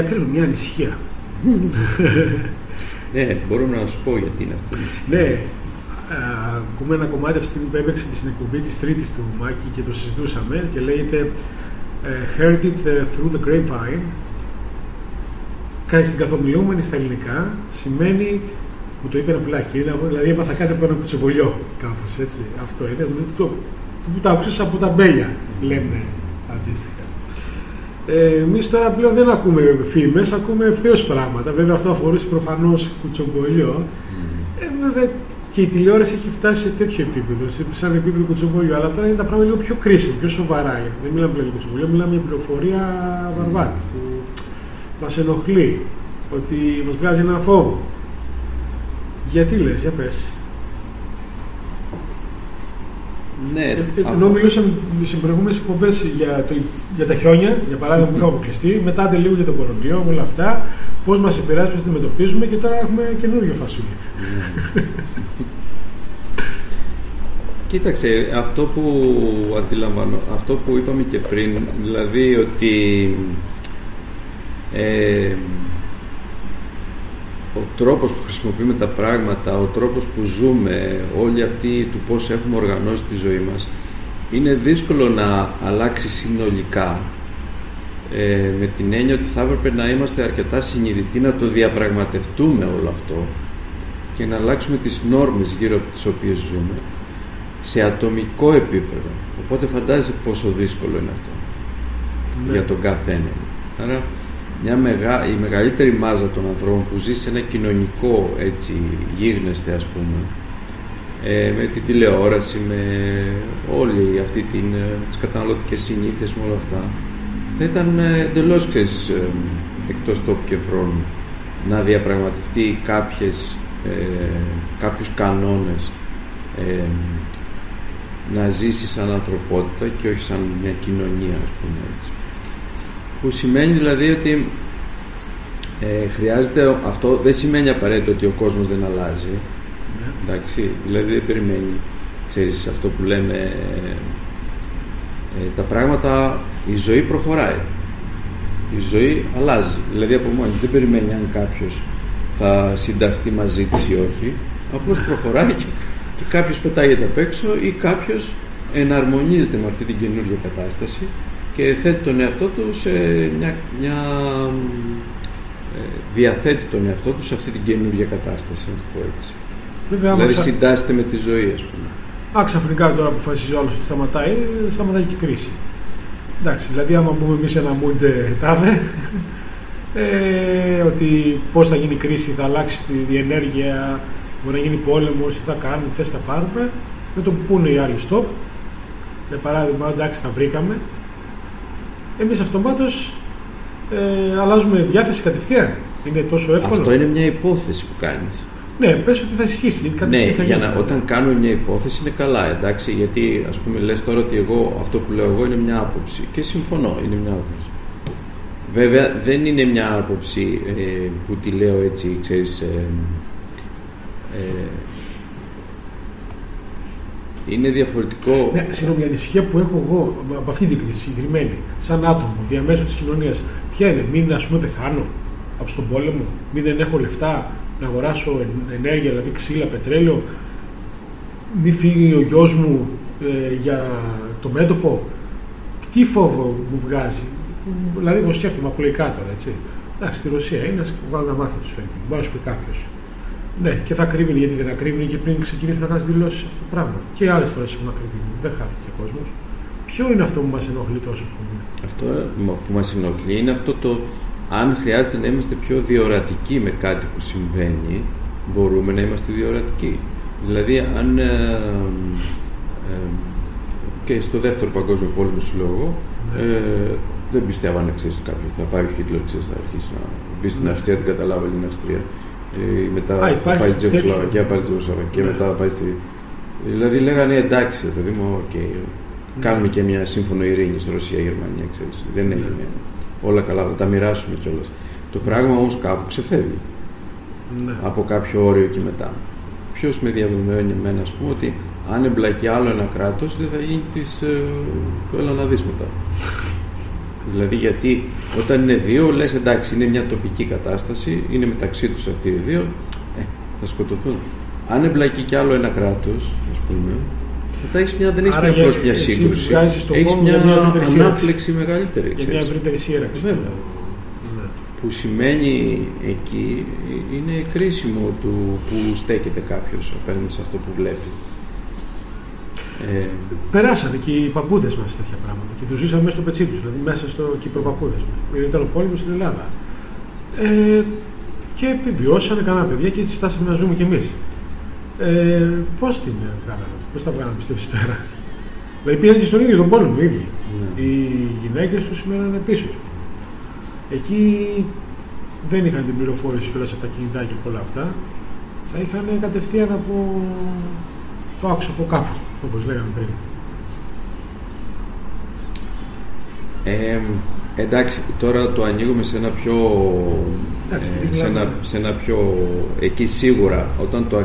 Διακρίνουν μια ανησυχία. Ναι, μπορώ να σου πω γιατί είναι αυτό. Ναι, α, ακούμε ένα κομμάτι αυτή τη στιγμή που έπαιξε και στην εκπομπή της Τρίτης του Μάκη και το συζητούσαμε και λέγεται ε, Heard it ε, through the grapevine. Κάτι στην καθομιλούμενη στα ελληνικά σημαίνει μου το είπε ένα πουλάκι, είναι, δηλαδή έμαθα κάτι από ένα κουτσοβολιό κάπως έτσι. Αυτό είναι το, που τα άκουσες από τα μπέλια λένε αντίστοιχα. Ε, Εμείς τώρα πλέον δεν ακούμε φήμες, ακούμε ευθέω πράγματα. Βέβαια αυτό αφορούσε προφανώς κουτσομπολιό. Ε, βέβαια και η τηλεόραση έχει φτάσει σε τέτοιο επίπεδο, σε σαν επίπεδο κουτσομπολιό. Αλλά τώρα είναι τα πράγματα λίγο πιο κρίσιμα, πιο σοβαρά. Δεν μιλάμε πλέον για κουτσομπολιό, μιλάμε για πληροφορία βαρβάτη που μας ενοχλεί, ότι μας βγάζει ένα φόβο. Γιατί λες, για πες. Ναι, Ε, ε, αυτό- Ενώ μιλούσαμε σε προηγούμενες εκπομπές για, το- για τα χιόνια, για παράδειγμα που είχαμε αποκλειστεί, μετά άντε λίγο για τον κορονοϊό, όλα αυτά, πώς μας επηρεάζει, πώς τα αντιμετωπίζουμε και τώρα έχουμε καινούργιο φασούλι. Κοίταξε, αυτό που αντιλαμβάνω, αυτό που είπαμε και πριν, δηλαδή ότι ε, ο τρόπος που χρησιμοποιούμε τα πράγματα, ο τρόπος που ζούμε, όλη αυτή του πώς έχουμε οργανώσει τη ζωή μας, είναι δύσκολο να αλλάξει συνολικά ε, με την έννοια ότι θα έπρεπε να είμαστε αρκετά συνειδητοί να το διαπραγματευτούμε όλο αυτό και να αλλάξουμε τις νόρμες γύρω από τις οποίες ζούμε σε ατομικό επίπεδο. Οπότε φαντάζεσαι πόσο δύσκολο είναι αυτό Ναι. για τον καθένα. Άρα μια μεγα... η μεγαλύτερη μάζα των ανθρώπων που ζει σε ένα κοινωνικό έτσι, γίγνεσθε ας πούμε ε, με την τηλεόραση, με όλη αυτή την, ε, τις καταναλωτικές συνήθειες, με όλα αυτά θα ήταν ε, εντελώς ξέρεις, ε, εκτός τόπου και χρόνου να διαπραγματευτεί κάποιες, ε, κάποιους κανόνες ε, να ζήσει σαν ανθρωπότητα και όχι σαν μια κοινωνία ας πούμε έτσι. Που σημαίνει δηλαδή ότι ε, χρειάζεται αυτό, δεν σημαίνει απαραίτητο ότι ο κόσμος δεν αλλάζει. Εντάξει, δηλαδή δεν περιμένει ξέρεις αυτό που λέμε ε, ε, τα πράγματα, η ζωή προχωράει. Η ζωή αλλάζει. Δηλαδή από μόνη της, δεν περιμένει αν κάποιος θα συνταχθεί μαζί της ή όχι. Απλώς προχωράει και, και κάποιος πετάγεται απ' έξω ή κάποιος εναρμονίζεται με αυτή την καινούργια κατάσταση και θέτει τον εαυτό του σε μια, μια ε, διαθέτει τον εαυτό του σε αυτή την καινούργια κατάσταση, να το πω έτσι. Βέβαια, άμα Δηλαδή ξα... συντάσσεται με τη ζωή, ας πούμε. Α, ξαφνικά τώρα αποφασίζει όλος ότι σταματάει, σταματάει και η κρίση. Εντάξει, δηλαδή άμα μπούμε εμείς ένα μούντε τάδε, ε, ότι πώς θα γίνει η κρίση, θα αλλάξει τη διενέργεια, μπορεί να γίνει πόλεμος, τι θα κάνουμε, θες θα πάρουμε, με το που πούνε οι άλλοι stop, για παράδειγμα, εντάξει, τα βρήκαμε, εμείς αυτομάτως ε, αλλάζουμε διάθεση κατευθείαν. Είναι τόσο εύκολο. Αυτό είναι μια υπόθεση που κάνεις. Ναι, πες ότι θα ισχύσει. Γιατί κάποια Ναι, στιγμή θα για γίνει. να, όταν κάνουμε μια υπόθεση είναι καλά, εντάξει, γιατί ας πούμε λες τώρα ότι εγώ, αυτό που λέω εγώ είναι μια άποψη και συμφωνώ, είναι μια άποψη. Βέβαια δεν είναι μια άποψη ε, που τη λέω έτσι, ξέρεις, ε, ε, είναι διαφορετικό. Ναι, συγγνώμη, η ανησυχία που έχω εγώ από αυτή την κρίση συγκεκριμένη, σαν άτομο, διαμέσου της κοινωνίας, ποια είναι, μην ας πούμε πεθάνω από στον πόλεμο, μην δεν έχω λεφτά να αγοράσω εν- ενέργεια, δηλαδή ξύλα, πετρέλαιο, μην φύγει ο γιος μου ε, για το μέτωπο; Τι φόβο μου βγάζει; Δηλαδή, εγώ σκέφτομαι απλοϊκά τώρα, έτσι. Εντάξει, στη Ρωσία είναι, ας βάλω να μάθει τους φέρνει. Μπορεί να σου πει κάποιος. Ναι, και θα κρύβει γιατί δεν ακρίβει και πριν ξεκινήσουν να κάνουν δηλώσεις αυτό το πράγμα. Και άλλες φορές έχουν ακρίβει. Δεν χάθηκε ο κόσμος. Ποιο είναι αυτό που μας ενοχλεί τόσο πολύ; Αυτό που μας ενοχλεί είναι αυτό το αν χρειάζεται να είμαστε πιο διορατικοί με κάτι που συμβαίνει, μπορούμε να είμαστε διορατικοί. Δηλαδή, αν ε, ε, και στο δεύτερο παγκόσμιο πόλεμος σου λέω εγώ, ε, δεν πιστεύω αν ξέρεις κάποιος θα πάει ο Χίτλερ, ξέρεις, θα αρχίσει να μπει στην Αυστρία, την καταλάβει την Αυστρία. Ε, μετά Α, θα υπάρχει πάει στη τέτοιο. Τσεχοσλοβακία, πάει στη Τσεχοσλοβακία, Ναι. μετά θα πάει στη. Δηλαδή λέγανε εντάξει, ρε παιδί μου, οκ. Κάνουμε και μια σύμφωνο ειρήνης στη Ρωσία-Γερμανία, ξέρεις. Δεν Ναι. έγινε. Όλα καλά, θα τα μοιράσουμε κιόλας. Το πράγμα όμως κάπου ξεφεύγει Ναι. από κάποιο όριο και μετά. Ποιος με διαβεβαιώνει εμένα, ας πούμε, ότι αν εμπλακεί άλλο ένα κράτος δεν θα γίνει της, ε, το έλα να δεις μετά. Δηλαδή γιατί όταν είναι δύο λες εντάξει είναι μια τοπική κατάσταση, είναι μεταξύ τους αυτοί οι δύο, ε, θα σκοτωθούν. Αν εμπλακεί κι άλλο ένα κράτος, ας πούμε, μετά έχεις μια, δεν έχεις Άρα μια, για- απλώς μια εσύ σύγκρουση. βγάζεις το Έχεις φόβο μια για μια ευρύτερη σύραξη. ανάφλεξη μεγαλύτερη. Για μια ξέρεις. ευρύτερη σύραξη. Βέβαια. Ναι. Που σημαίνει εκεί είναι κρίσιμο του που στέκεται κάποιος απέναντι σε αυτό που βλέπει. Ε, Περάσανε και οι παππούδες μα τέτοια πράγματα και το ζήσαμε μέσα στο πετσί τους, δηλαδή μέσα στο Κυπροπαππούδε μα. Γιατί ήταν ο πόλεμο στην Ελλάδα. Ε, και επιβιώσανε κανένα παιδιά και έτσι φτάσαμε να ζούμε κι εμείς. Ε, Πώς την κάναμε, πώς τα βγάλαμε πιστεύεις πέρα; Δηλαδή πήγαν και στον ίδιο τον πόλεμο οι ίδιοι. ναι. Οι γυναίκες τους σημαίνανε πίσω. Εκεί δεν είχαν την πληροφόρηση κιόλας από τα κινητά και όλα αυτά. Τα είχαν κατευθείαν από το άκουσα από κάπου, όπως λέγαμε πριν. Ε, εντάξει, τώρα το ανοίγουμε σε ένα πιο. Εντάξει, ε, επειδή σε, ένα, μιλάμε- σε ένα πιο. Εκεί σίγουρα, όταν το,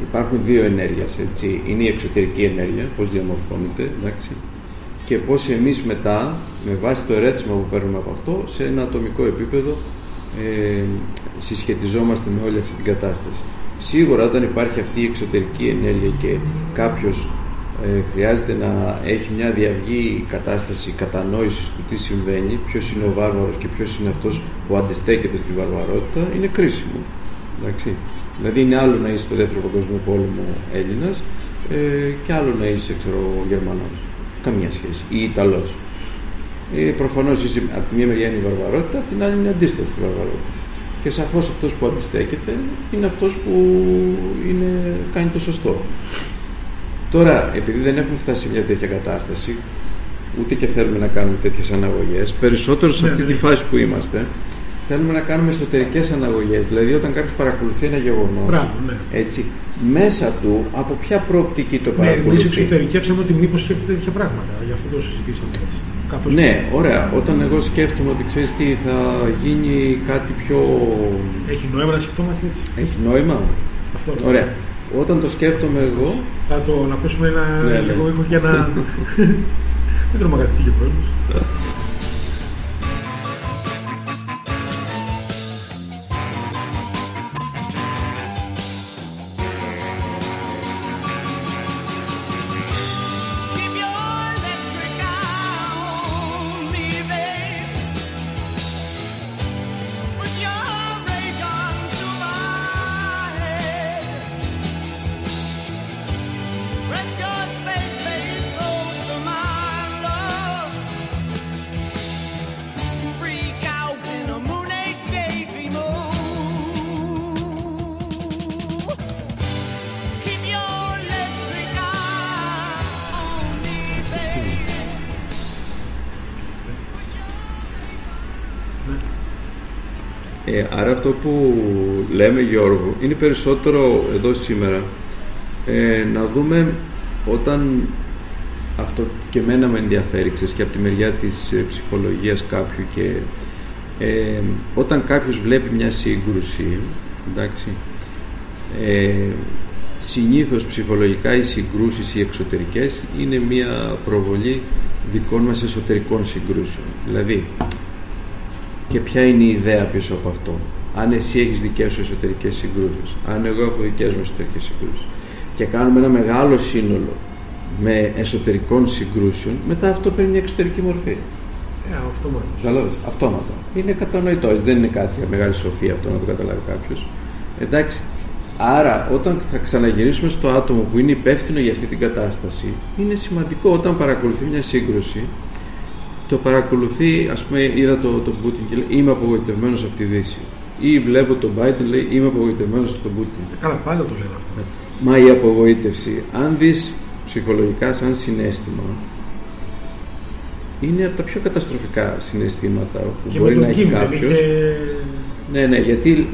υπάρχουν δύο ενέργειες, έτσι. Είναι η εξωτερική ενέργεια, πώς διαμορφώνεται, εντάξει. Και πώς εμείς μετά, με βάση το ερέθισμα που παίρνουμε από αυτό, σε ένα ατομικό επίπεδο ε, συσχετιζόμαστε με όλη αυτή την κατάσταση. Σίγουρα όταν υπάρχει αυτή η εξωτερική ενέργεια και κάποιος ε, χρειάζεται να έχει μια διαυγή κατάσταση κατανόησης του τι συμβαίνει, ποιος είναι ο βάρβαρος και ποιος είναι αυτός που αντιστέκεται στη βαρβαρότητα, είναι κρίσιμο. Εντάξει. Δηλαδή είναι άλλο να είσαι στο δεύτερο παγκόσμιο πόλεμο Έλληνας ε, και άλλο να είσαι ξέρω, Γερμανός. Καμία σχέση. Ή Ιταλός. Ε, Προφανώς από τη μία μεριά είναι η βαρβαρότητα, από την άλλη είναι αντίσταση στη βαρβαρότητα. Και σαφώς αυτός που αντιστέκεται είναι αυτός που είναι, κάνει το σωστό. Τώρα, επειδή δεν έχουμε φτάσει σε μια τέτοια κατάσταση, ούτε και θέλουμε να κάνουμε τέτοιες αναγωγές, περισσότερο σε Ναι, αυτή ναι. τη φάση που είμαστε, θέλουμε να κάνουμε εσωτερικές αναγωγές. Δηλαδή, όταν κάποιος παρακολουθεί ένα γεγονός, Μπράβο, ναι. έτσι, μέσα του από ποια προοπτική το Ναι, εμείς παρακολουθεί; εξωτερικεύσαμε ότι μήπως σκέφτεται τέτοια πράγματα. Γι' αυτό το συζητήσαμε έτσι. Καθώς Ναι, ωραία. Όταν εγώ σκέφτομαι ότι ξέρεις τι, θα γίνει κάτι πιο. Έχει νόημα να σκεφτόμαστε έτσι; Έχει νόημα. Αυτό. Ωραία. Όταν το σκέφτομαι εγώ, Θα το να ακούσουμε ένα Ναι, ναι. λίγο ήχο για να. (laughs) Δεν τρομοκρατηθεί ο κόσμος. Αυτό που λέμε Γιώργο είναι περισσότερο εδώ σήμερα ε, να δούμε όταν αυτό και εμένα με ενδιαφέρει ξέρεις, και από τη μεριά της ε, ψυχολογίας κάποιου και ε, όταν κάποιος βλέπει μια σύγκρουση εντάξει, ε, συνήθως ψυχολογικά οι συγκρούσεις οι εξωτερικές είναι μια προβολή δικών μας εσωτερικών συγκρούσεων. Δηλαδή και ποια είναι η ιδέα πίσω από αυτό; Αν εσύ έχεις δικές σου εσωτερικές συγκρούσεις αν εγώ έχω δικές μου εσωτερικές συγκρούσεις και κάνουμε ένα μεγάλο σύνολο με εσωτερικών συγκρούσεων μετά αυτό παίρνει μια εξωτερική μορφή Ε, αυτό μόνο. Καταλάβες, αυτόματα. Είναι κατανοητό, έτσι, δεν είναι κάτι μεγάλη σοφία αυτό να το καταλάβει κάποιος. Εντάξει. Άρα, όταν θα ξαναγυρίσουμε στο άτομο που είναι υπεύθυνο για αυτή την κατάσταση, είναι σημαντικό όταν παρακολουθεί μια σύγκρουση, το παρακολουθεί, ας πούμε, είδα το, το Πούτιν και λέει Είμαι απογοητευμένος από τη Δύση. Ή βλέπω τον Biden λέει Είμαι απογοητευμένος από τον Πούτιν. Ε, Καλά, πάλι το λένε αυτό. Μα η απογοήτευση, αν δεις ψυχολογικά σαν συνέστημα, είναι από τα πιο καταστροφικά συναισθήματα που Και μπορεί με να τον έχει Κίμ δεν κάποιος. είχε. Ναι, ναι, γιατί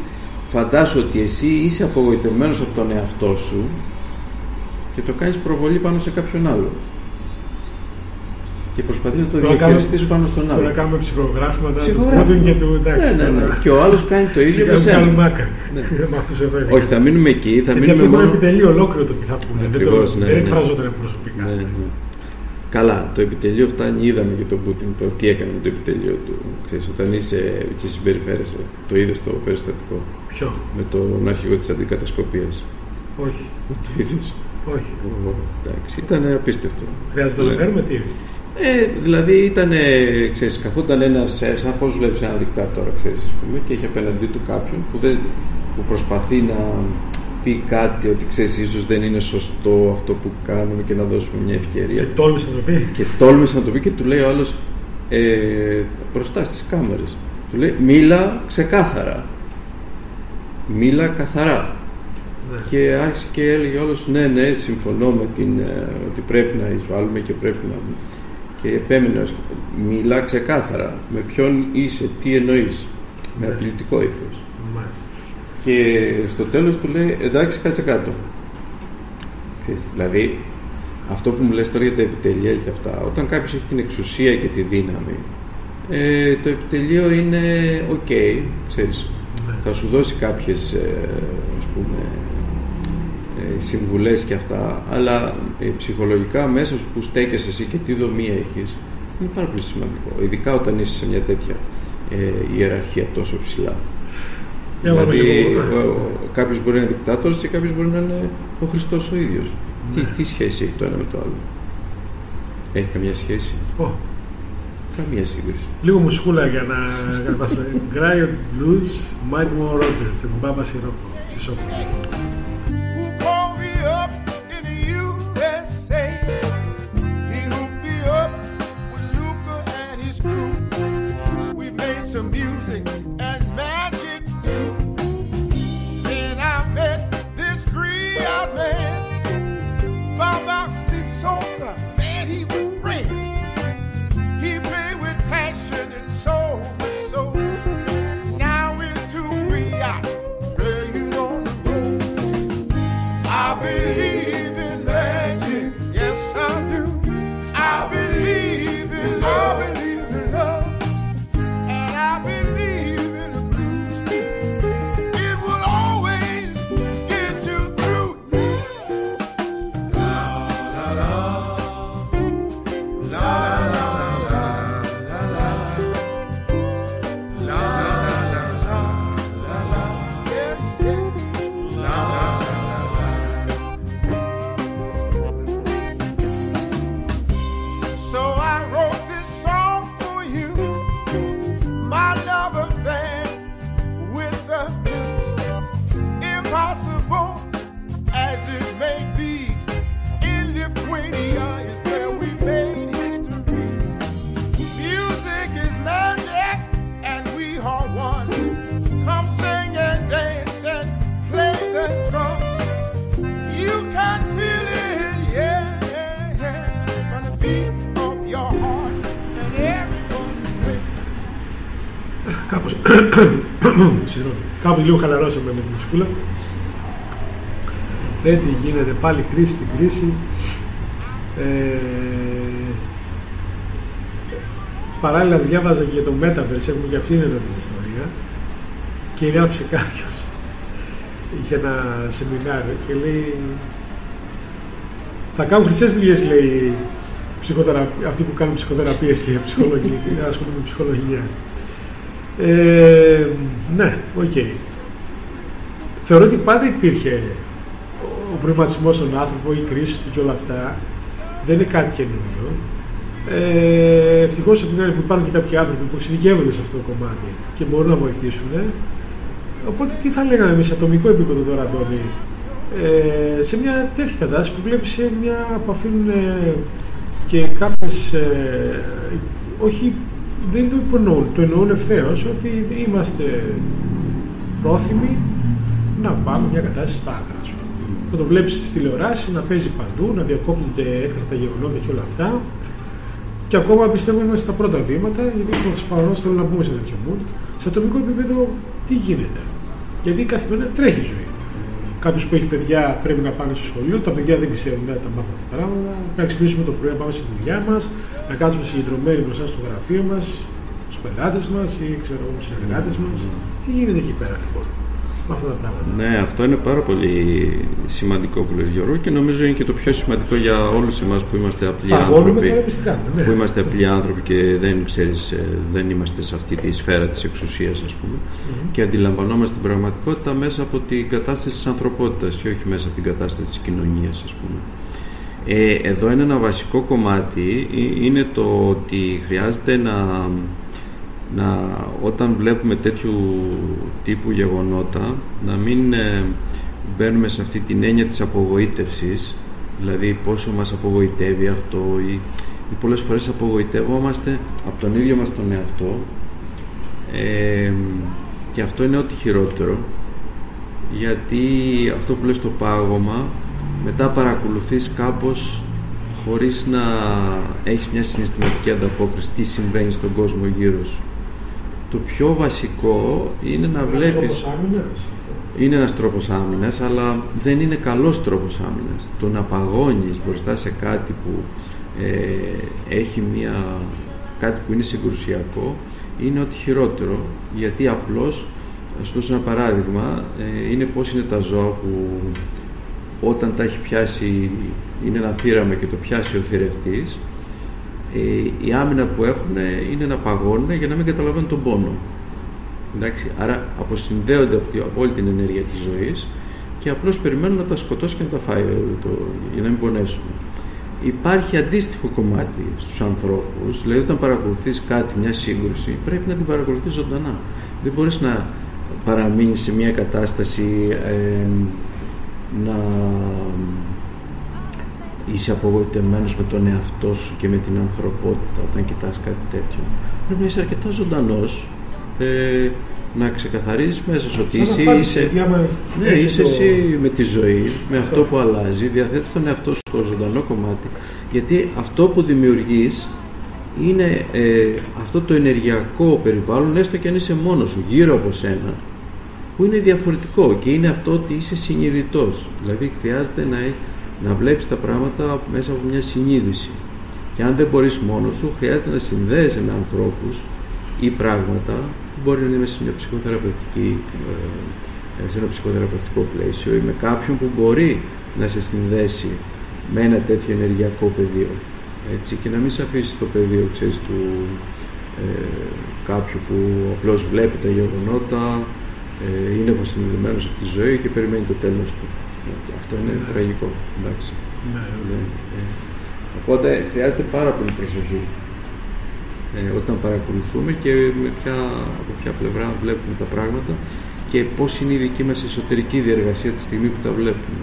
φαντάσου ότι εσύ είσαι απογοητευμένος από τον εαυτό σου και το κάνεις προβολή πάνω σε κάποιον άλλο. Και προσπαθείς να το Τώρα διαχειριστείς κάνουμε- πάνω στον Τώρα άλλο. κάνουμε ψυχογράφηματα του Ψυχογράφημα. Πούτιν και του εντάξει. Ναι, ναι, ναι. τώρα. Και ο άλλος κάνει το ίδιο Σήμερα για σένα. βγάλουμε άκρη. Ναι. (laughs) Με αυτούς εδώ είναι. Όχι, θα μείνουμε εκεί, θα Γιατί μείνουμε αυτό είναι μόνο... επιτελείο ολόκληρο το τι θα πούνε. Δεν, το, Ακριβώς, ναι, δεν ναι. εκφραζόταν προσωπικά. Ναι, ναι. Καλά, το επιτελείο φτάνει, είδαμε και τον Πούτιν το τι έκανε με το επιτελείο του. Ξέρεις, όταν είσαι και συμπεριφέρεσαι, το είδες το περιστατικό; Ποιο, με τον αρχηγό της αντικατασκοπίας. όχι, Το είδες; όχι. Εντάξει, ήταν απίστευτο. Χρειάζεται να το Ναι. φέρουμε τι; Ε, δηλαδή ήταν, ξέρεις, καθόταν ένας, ε, σαν πώς βλέπεις ένα δικτάτορα, ξέρεις, ας πούμε, και έχει απέναντί του κάποιον που, δεν, που προσπαθεί να πει κάτι ότι ξέρεις, ίσως δεν είναι σωστό αυτό που κάνουμε και να δώσουμε μια ευκαιρία. Και τόλμησε να το πει. Και τόλμησε να το πει και του λέει ο άλλος ε, μπροστά στις κάμερες. Του λέει μίλα ξεκάθαρα. Μίλα καθαρά. Ναι. Και άρχισε και έλεγε όλος ναι, ναι, συμφωνώ με την, ε, ότι πρέπει να εισβάλλουμε και πρέπει να... Και επέμενε, ως- μιλά ξεκάθαρα. Με ποιον είσαι, τι εννοείς. Με Ναι. απειλητικό ύφος. Μάλιστα. Και στο τέλος του λέει εντάξει κάτσε κάτω. Ξέρεις, Δηλαδή αυτό που μου λες τώρα για τα επιτελεία και αυτά, όταν κάποιος έχει την εξουσία και τη δύναμη, ε, το επιτελείο είναι οκ, ξέρεις. Ναι. Θα σου δώσει κάποιες ε, ας πούμε, ε, συμβουλές και αυτά, αλλά ε, ψυχολογικά μέσα σου που στέκεσαι εσύ και τι δομή έχεις, είναι πάρα πολύ σημαντικό. Ειδικά όταν είσαι σε μια τέτοια ε, ιεραρχία τόσο ψηλά. Για να δούμε Δηλαδή, λίγο. κάποιος μπορεί να είναι δικτάτορας και κάποιος μπορεί να είναι ο Χριστός ο ίδιος. Τι, Ναι. τι σχέση έχει το ένα με το άλλο; Έχει καμία σχέση; Ω, Καμία σύγκριση. Λίγο μουσικούλα για να κατεβάσουμε. Griot Blues, Mike Moore Rogers, την Μπάμπα Σιρόκο. Κάπως λίγο χαλαρώσαμε με τη μουσικούλα. Δεν τι γίνεται, πάλι κρίση στην κρίση. Ε, παράλληλα διάβαζα και για το Metaverse, έχουμε και αυτήν εδώ την ιστορία και έγραψε κάποιος είχε ένα σεμινάριο και λέει θα κάνουν χρυσές δουλειές λέει ψυχοθερα- αυτοί που κάνουν ψυχοθεραπείες και ψυχολογία, (laughs) ασχολούνται με ψυχολογία. Ε, ναι, οκ. Θεωρώ ότι πάντα υπήρχε ο προβληματισμός στον άνθρωπο, η κρίση του και όλα αυτά. Δεν είναι κάτι καινούριο. Ε, Ευτυχώς από την άλλη που υπάρχουν και κάποιοι άνθρωποι που εξειδικεύονται σε αυτό το κομμάτι και μπορούν να βοηθήσουν. Οπότε τι θα λέγαμε εμείς σε ατομικό επίπεδο τώρα, Αντώνη, ε, σε μια τέτοια κατάσταση που βλέπεις μια που αφήνουν ε, και κάποιες. Ε, όχι, δεν το υπονοούν, το εννοούν ευθέως ότι είμαστε πρόθυμοι να πάμε μια κατάσταση στα άκρα. ας πούμε. Θα το βλέπεις στις τηλεοράσεις να παίζει παντού, να διακόπτονται έκτακτα γεγονότα και όλα αυτά. Και ακόμα πιστεύω είμαστε στα πρώτα βήματα, γιατί προφανώς θέλω να μπούμε σε τέτοιο mood. Σε ατομικό επίπεδο, τι γίνεται; Γιατί καθημερινά τρέχει η ζωή. Κάποιος που έχει παιδιά πρέπει να πάνε στο σχολείο, τα παιδιά δεν ξέρουν δεν τα μάθουν αυτά τα πράγματα. Να ξυπνήσουμε το πρωί, να πάμε στη δουλειά μας, να κάτσουμε συγκεντρωμένοι μπροστά στο γραφείο μας, στους πελάτες μας ή ξέρω εγώ, στους συνεργάτες μας. Τι γίνεται εκεί πέρα λοιπόν. με αυτά τα πράγματα; Ναι, αυτό είναι πάρα πολύ σημαντικό που λέει ο Γιώργος και νομίζω είναι και το πιο σημαντικό για όλους εμάς που είμαστε απλοί Παγώνουμε άνθρωποι. τώρα εμείς τι κάνουμε. Ναι. Που είμαστε απλοί άνθρωποι και δεν, ξέρεις, ε, δεν είμαστε σε αυτή τη σφαίρα της εξουσίας ας πούμε και αντιλαμβανόμαστε την πραγματικότητα μέσα από την κατάσταση της ανθρωπότητας και όχι μέσα από την κατάσταση της κοινωνίας ας πούμε. Ε, εδώ είναι ένα βασικό κομμάτι ε, είναι το ότι χρειάζεται να, να όταν βλέπουμε τέτοιου τύπου γεγονότα να μην ε, μπαίνουμε σε αυτή την έννοια της απογοήτευσης δηλαδή πόσο μας απογοητεύει αυτό ή, ή πολλές φορές απογοητεύομαστε από τον ίδιο μας τον εαυτό. Ε, και αυτό είναι ό,τι χειρότερο γιατί αυτό που λες το πάγωμα μετά παρακολουθείς κάπως χωρίς να έχεις μια συναισθηματική ανταπόκριση τι συμβαίνει στον κόσμο γύρω σου. Το πιο βασικό είναι να Ένας βλέπεις... τρόπος άμυνας. Είναι ένας τρόπος άμυνας, αλλά δεν είναι καλός τρόπος άμυνας. Το να παγώνεις μπροστά σε κάτι που ε, έχει μια, κάτι που είναι συγκρουσιακό είναι ό,τι χειρότερο, γιατί απλώς, ας σου δώσω ένα παράδειγμα, ε, είναι πώς είναι τα ζώα που όταν τα έχει πιάσει, είναι ένα θύραμα και το πιάσει ο θηρευτής, ε, η άμυνα που έχουν είναι να παγώνουν για να μην καταλαβαίνουν τον πόνο. Εντάξει, άρα αποσυνδέονται από, τη- από όλη την ενέργεια της ζωής και απλώς περιμένουν να τα σκοτώσει και να τα φάει ε, το, για να μην πονέσουν. Υπάρχει αντίστοιχο κομμάτι στους ανθρώπους, δηλαδή όταν παρακολουθείς κάτι, μια σύγκρουση, πρέπει να την παρακολουθείς ζωντανά. Δεν μπορείς να παραμείνεις σε μια κατάσταση ε, να είσαι απογοητευμένος με τον εαυτό σου και με την ανθρωπότητα όταν κοιτάς κάτι τέτοιο. Πρέπει να είσαι αρκετά ζωντανός, ε, να ξεκαθαρίζεις μέσα σου ότι Σαν είσαι, απάντηση, είσαι, γιατί άμα ναι, έχεις είσαι το- εσύ με τη ζωή, με αυτό που αλλάζει, διαθέτεις τον εαυτό σου στο ζωντανό κομμάτι. Γιατί αυτό που δημιουργείς είναι ε, αυτό το ενεργειακό περιβάλλον, έστω και αν είσαι μόνος σου, γύρω από σένα, που είναι διαφορετικό και είναι αυτό ότι είσαι συνειδητός. Δηλαδή χρειάζεται να, έχ- να βλέπεις τα πράγματα μέσα από μια συνείδηση. Και αν δεν μπορείς μόνος σου, χρειάζεται να συνδέεσαι με ανθρώπους ή πράγματα που μπορεί να είναι μέσα σε μια ψυχοθεραπευτική, ε, σε ένα ψυχοθεραπευτικό πλαίσιο ή με κάποιον που μπορεί να σε συνδέσει με ένα τέτοιο ενεργειακό πεδίο. Έτσι, και να μην σε αφήσει το πεδίο ξέρεις, του ε, κάποιου που απλώς βλέπει τα γεγονότα, ε, είναι αποσυνδεδεμένος από τη ζωή και περιμένει το τέλος του. Ε, Αυτό είναι τραγικό. Εντάξει. Ναι, Ναι, ε. Οπότε χρειάζεται πάρα πολύ προσοχή ε, όταν παρακολουθούμε και με ποια, από ποια πλευρά βλέπουμε τα πράγματα και πώς είναι η δική μας εσωτερική διεργασία τη στιγμή που τα βλέπουμε.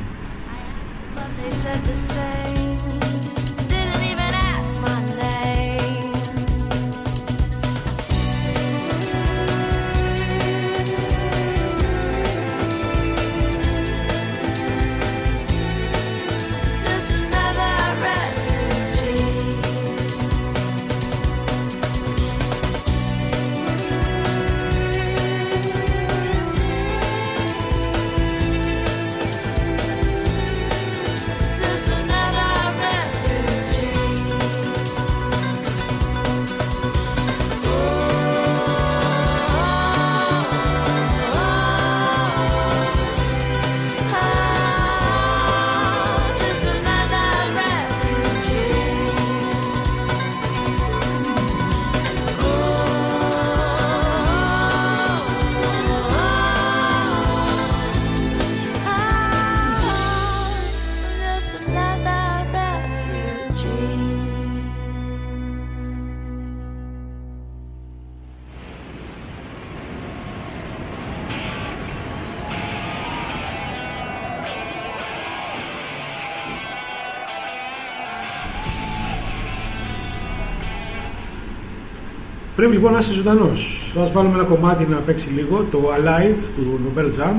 Πρέπει λοιπόν να είσαι ζωντανός. Α βάλουμε ένα κομμάτι να παίξει λίγο, το Alive του Nobel Jam.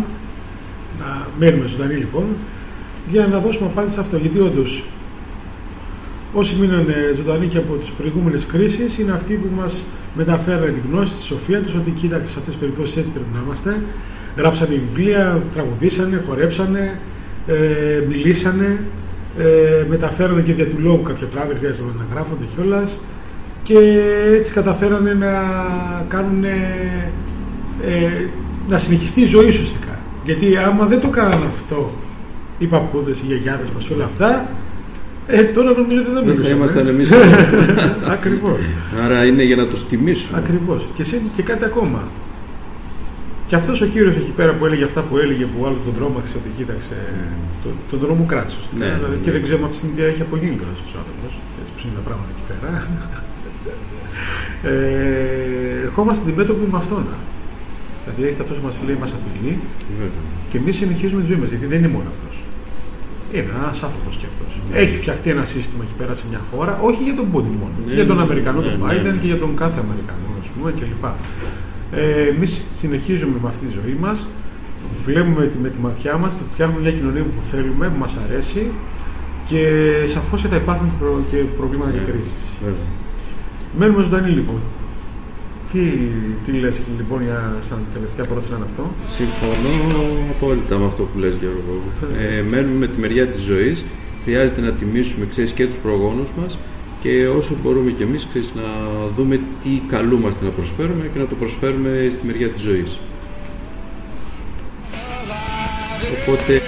Να μένουμε ζωντανοί λοιπόν, για να δώσουμε απάντηση σε αυτό. Γιατί όντως, όσοι μείνανε ζωντανοί και από τις προηγούμενες κρίσεις, είναι αυτοί που μας μεταφέρουν τη γνώση, τη σοφία τους, ότι κοίταξε σε αυτές τις περιπτώσεις έτσι πρέπει να είμαστε. Γράψανε βιβλία, τραγουδήσανε, χορέψανε, ε, μιλήσανε, ε, μεταφέρανε και δια του λόγου κάποια πράγματα, δεν χρειάζεται να γράφονται κιόλας και έτσι καταφέρανε να κάνουν ε, να συνεχιστεί η ζωή σου ουσιαστικά. Γιατί άμα δεν το κάνανε αυτό οι παππούδες, οι γιαγιάδες μας και όλα αυτά, ε, τώρα νομίζω ότι δεν Δεν θα μιλούσαμε. ήμασταν εμείς. (laughs) Ακριβώς. Άρα είναι για να το τιμήσουμε. Ακριβώς. Και σε- και κάτι ακόμα. Και αυτός ο κύριος εκεί πέρα που έλεγε αυτά που έλεγε, που άλλος τον τρόμαξε, ότι κοίταξε. Το, τον δρόμο κράτησε. ουσιαστικά. Ναι, δηλαδή, ναι. Και δεν ξέρουμε αυτή τη στιγμή τι έχει απογίνει κιόλας ο άνθρωπος. Έτσι που είναι τα πράγματα εκεί πέρα. Ε, ερχόμαστε αντιμέτωποι με αυτόν. Δηλαδή έχετε αυτός που μας λέει, μας απειλεί Βέβαια. και εμείς συνεχίζουμε τη ζωή μας. Γιατί δεν είναι μόνο αυτός. Είναι ένας άνθρωπος κι αυτός. Έχει φτιαχτεί ένα σύστημα εκεί πέρα σε μια χώρα, όχι για τον Πούτιν μόνο. Ναι, και για τον ναι, Αμερικανό, τον ναι, ναι. Biden και για τον κάθε Αμερικανό, ας πούμε, κλπ. Ε, εμείς συνεχίζουμε με αυτή τη ζωή μας. Βλέπουμε τη- με τη ματιά μας, φτιάχνουμε μια κοινωνία που θέλουμε, που μας αρέσει και σαφώς θα υπάρχουν και, προ- και προβλήματα και Ναι. κρίσεις. Βέβαια. Μένουμε ζωντανοί λοιπόν. Τι, τι λες λοιπόν για σαν τελευταία πρόταση να είναι αυτό; Συμφωνώ απόλυτα με αυτό που λες Γιώργο. Ε, μένουμε με τη μεριά της ζωής. Χρειάζεται να τιμήσουμε ξέρεις, και τους προγόνους μας και όσο μπορούμε κι εμείς ξέρεις, να δούμε τι καλούμαστε να προσφέρουμε και να το προσφέρουμε στη μεριά της ζωής. Οπότε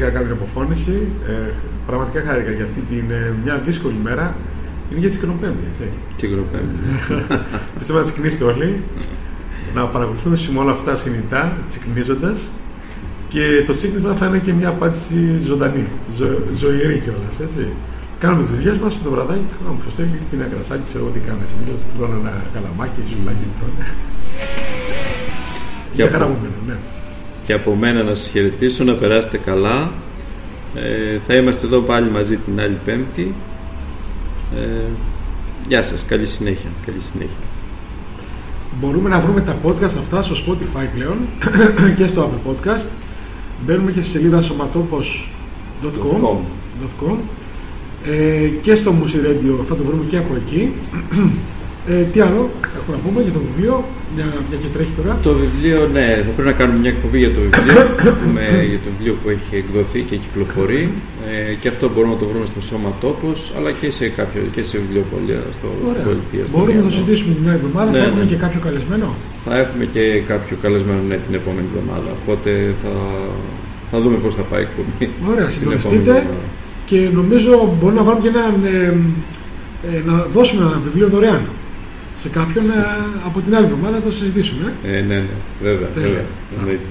Ε, σιγά σιγά κάνω την αποφώνηση. Ε, πραγματικά χάρηκα για αυτή την ε, μια δύσκολη μέρα. Είναι για τη Σκηνοπέμπτη, έτσι. τι γροπέμπτη. (laughs) Πιστεύω να τσικνήσετε όλοι. να παρακολουθούμε με όλα αυτά συνειδητά, τσικνίζοντας. Και το τσίκνισμα θα είναι και μια απάντηση ζωντανή, ζω, ζωηρή κιόλας. Έτσι. Κάνουμε τις δουλειές μας και το βραδάκι. Όποιο θέλει, πίνει ένα κρασάκι, ξέρω εγώ τι κάνει. Εμεί τρώνε ένα καλαμάκι, σουλάκι. τρώνε. Και Για από- χαρά μου μένουν, ναι. Και από μένα να σας χαιρετήσω, να περάσετε καλά. Ε, θα είμαστε εδώ πάλι μαζί την άλλη Πέμπτη. Ε, γεια σας, καλή συνέχεια. Καλή συνέχεια. Μπορούμε να βρούμε τα podcast αυτά στο Spotify πλέον (clears throat) και στο Apple Podcast. Μπαίνουμε και στη σελίδα σωματόπος.com .com, ε, και στο Music Radio θα το βρούμε και από εκεί. (clears throat) Ε, τι άλλο έχουμε να πούμε για το βιβλίο, μια, μια και τρέχει τώρα. Το βιβλίο, ναι, θα πρέπει να κάνουμε μια εκπομπή για το βιβλίο, (coughs) με, για το βιβλίο που έχει εκδοθεί και κυκλοφορεί. Ε, και αυτό μπορούμε να το βρούμε στο Σώμα Τόπος, αλλά και σε, κάποιο, και σε βιβλιοπολία στο Ωραία. πολιτεία. στο Μπορούμε να το Διάδρομο. συζητήσουμε την άλλη εβδομάδα. Ναι, θα έχουμε ναι. και κάποιο καλεσμένο; Θα έχουμε και κάποιο καλεσμένο ναι, την επόμενη εβδομάδα. Οπότε θα, θα δούμε πώς θα πάει η εκπομπή. (laughs) Ωραία, την συντονιστείτε. επόμενη εβδομάδα. Και νομίζω μπορούμε να βάλουμε και ένα, ε, ε, να δώσουμε ένα βιβλίο δωρεάν σε κάποιον ε, από την άλλη εβδομάδα να το συζητήσουμε. Ε, ναι, ναι, βέβαια. Τέλεια. βέβαια. Εννοείται.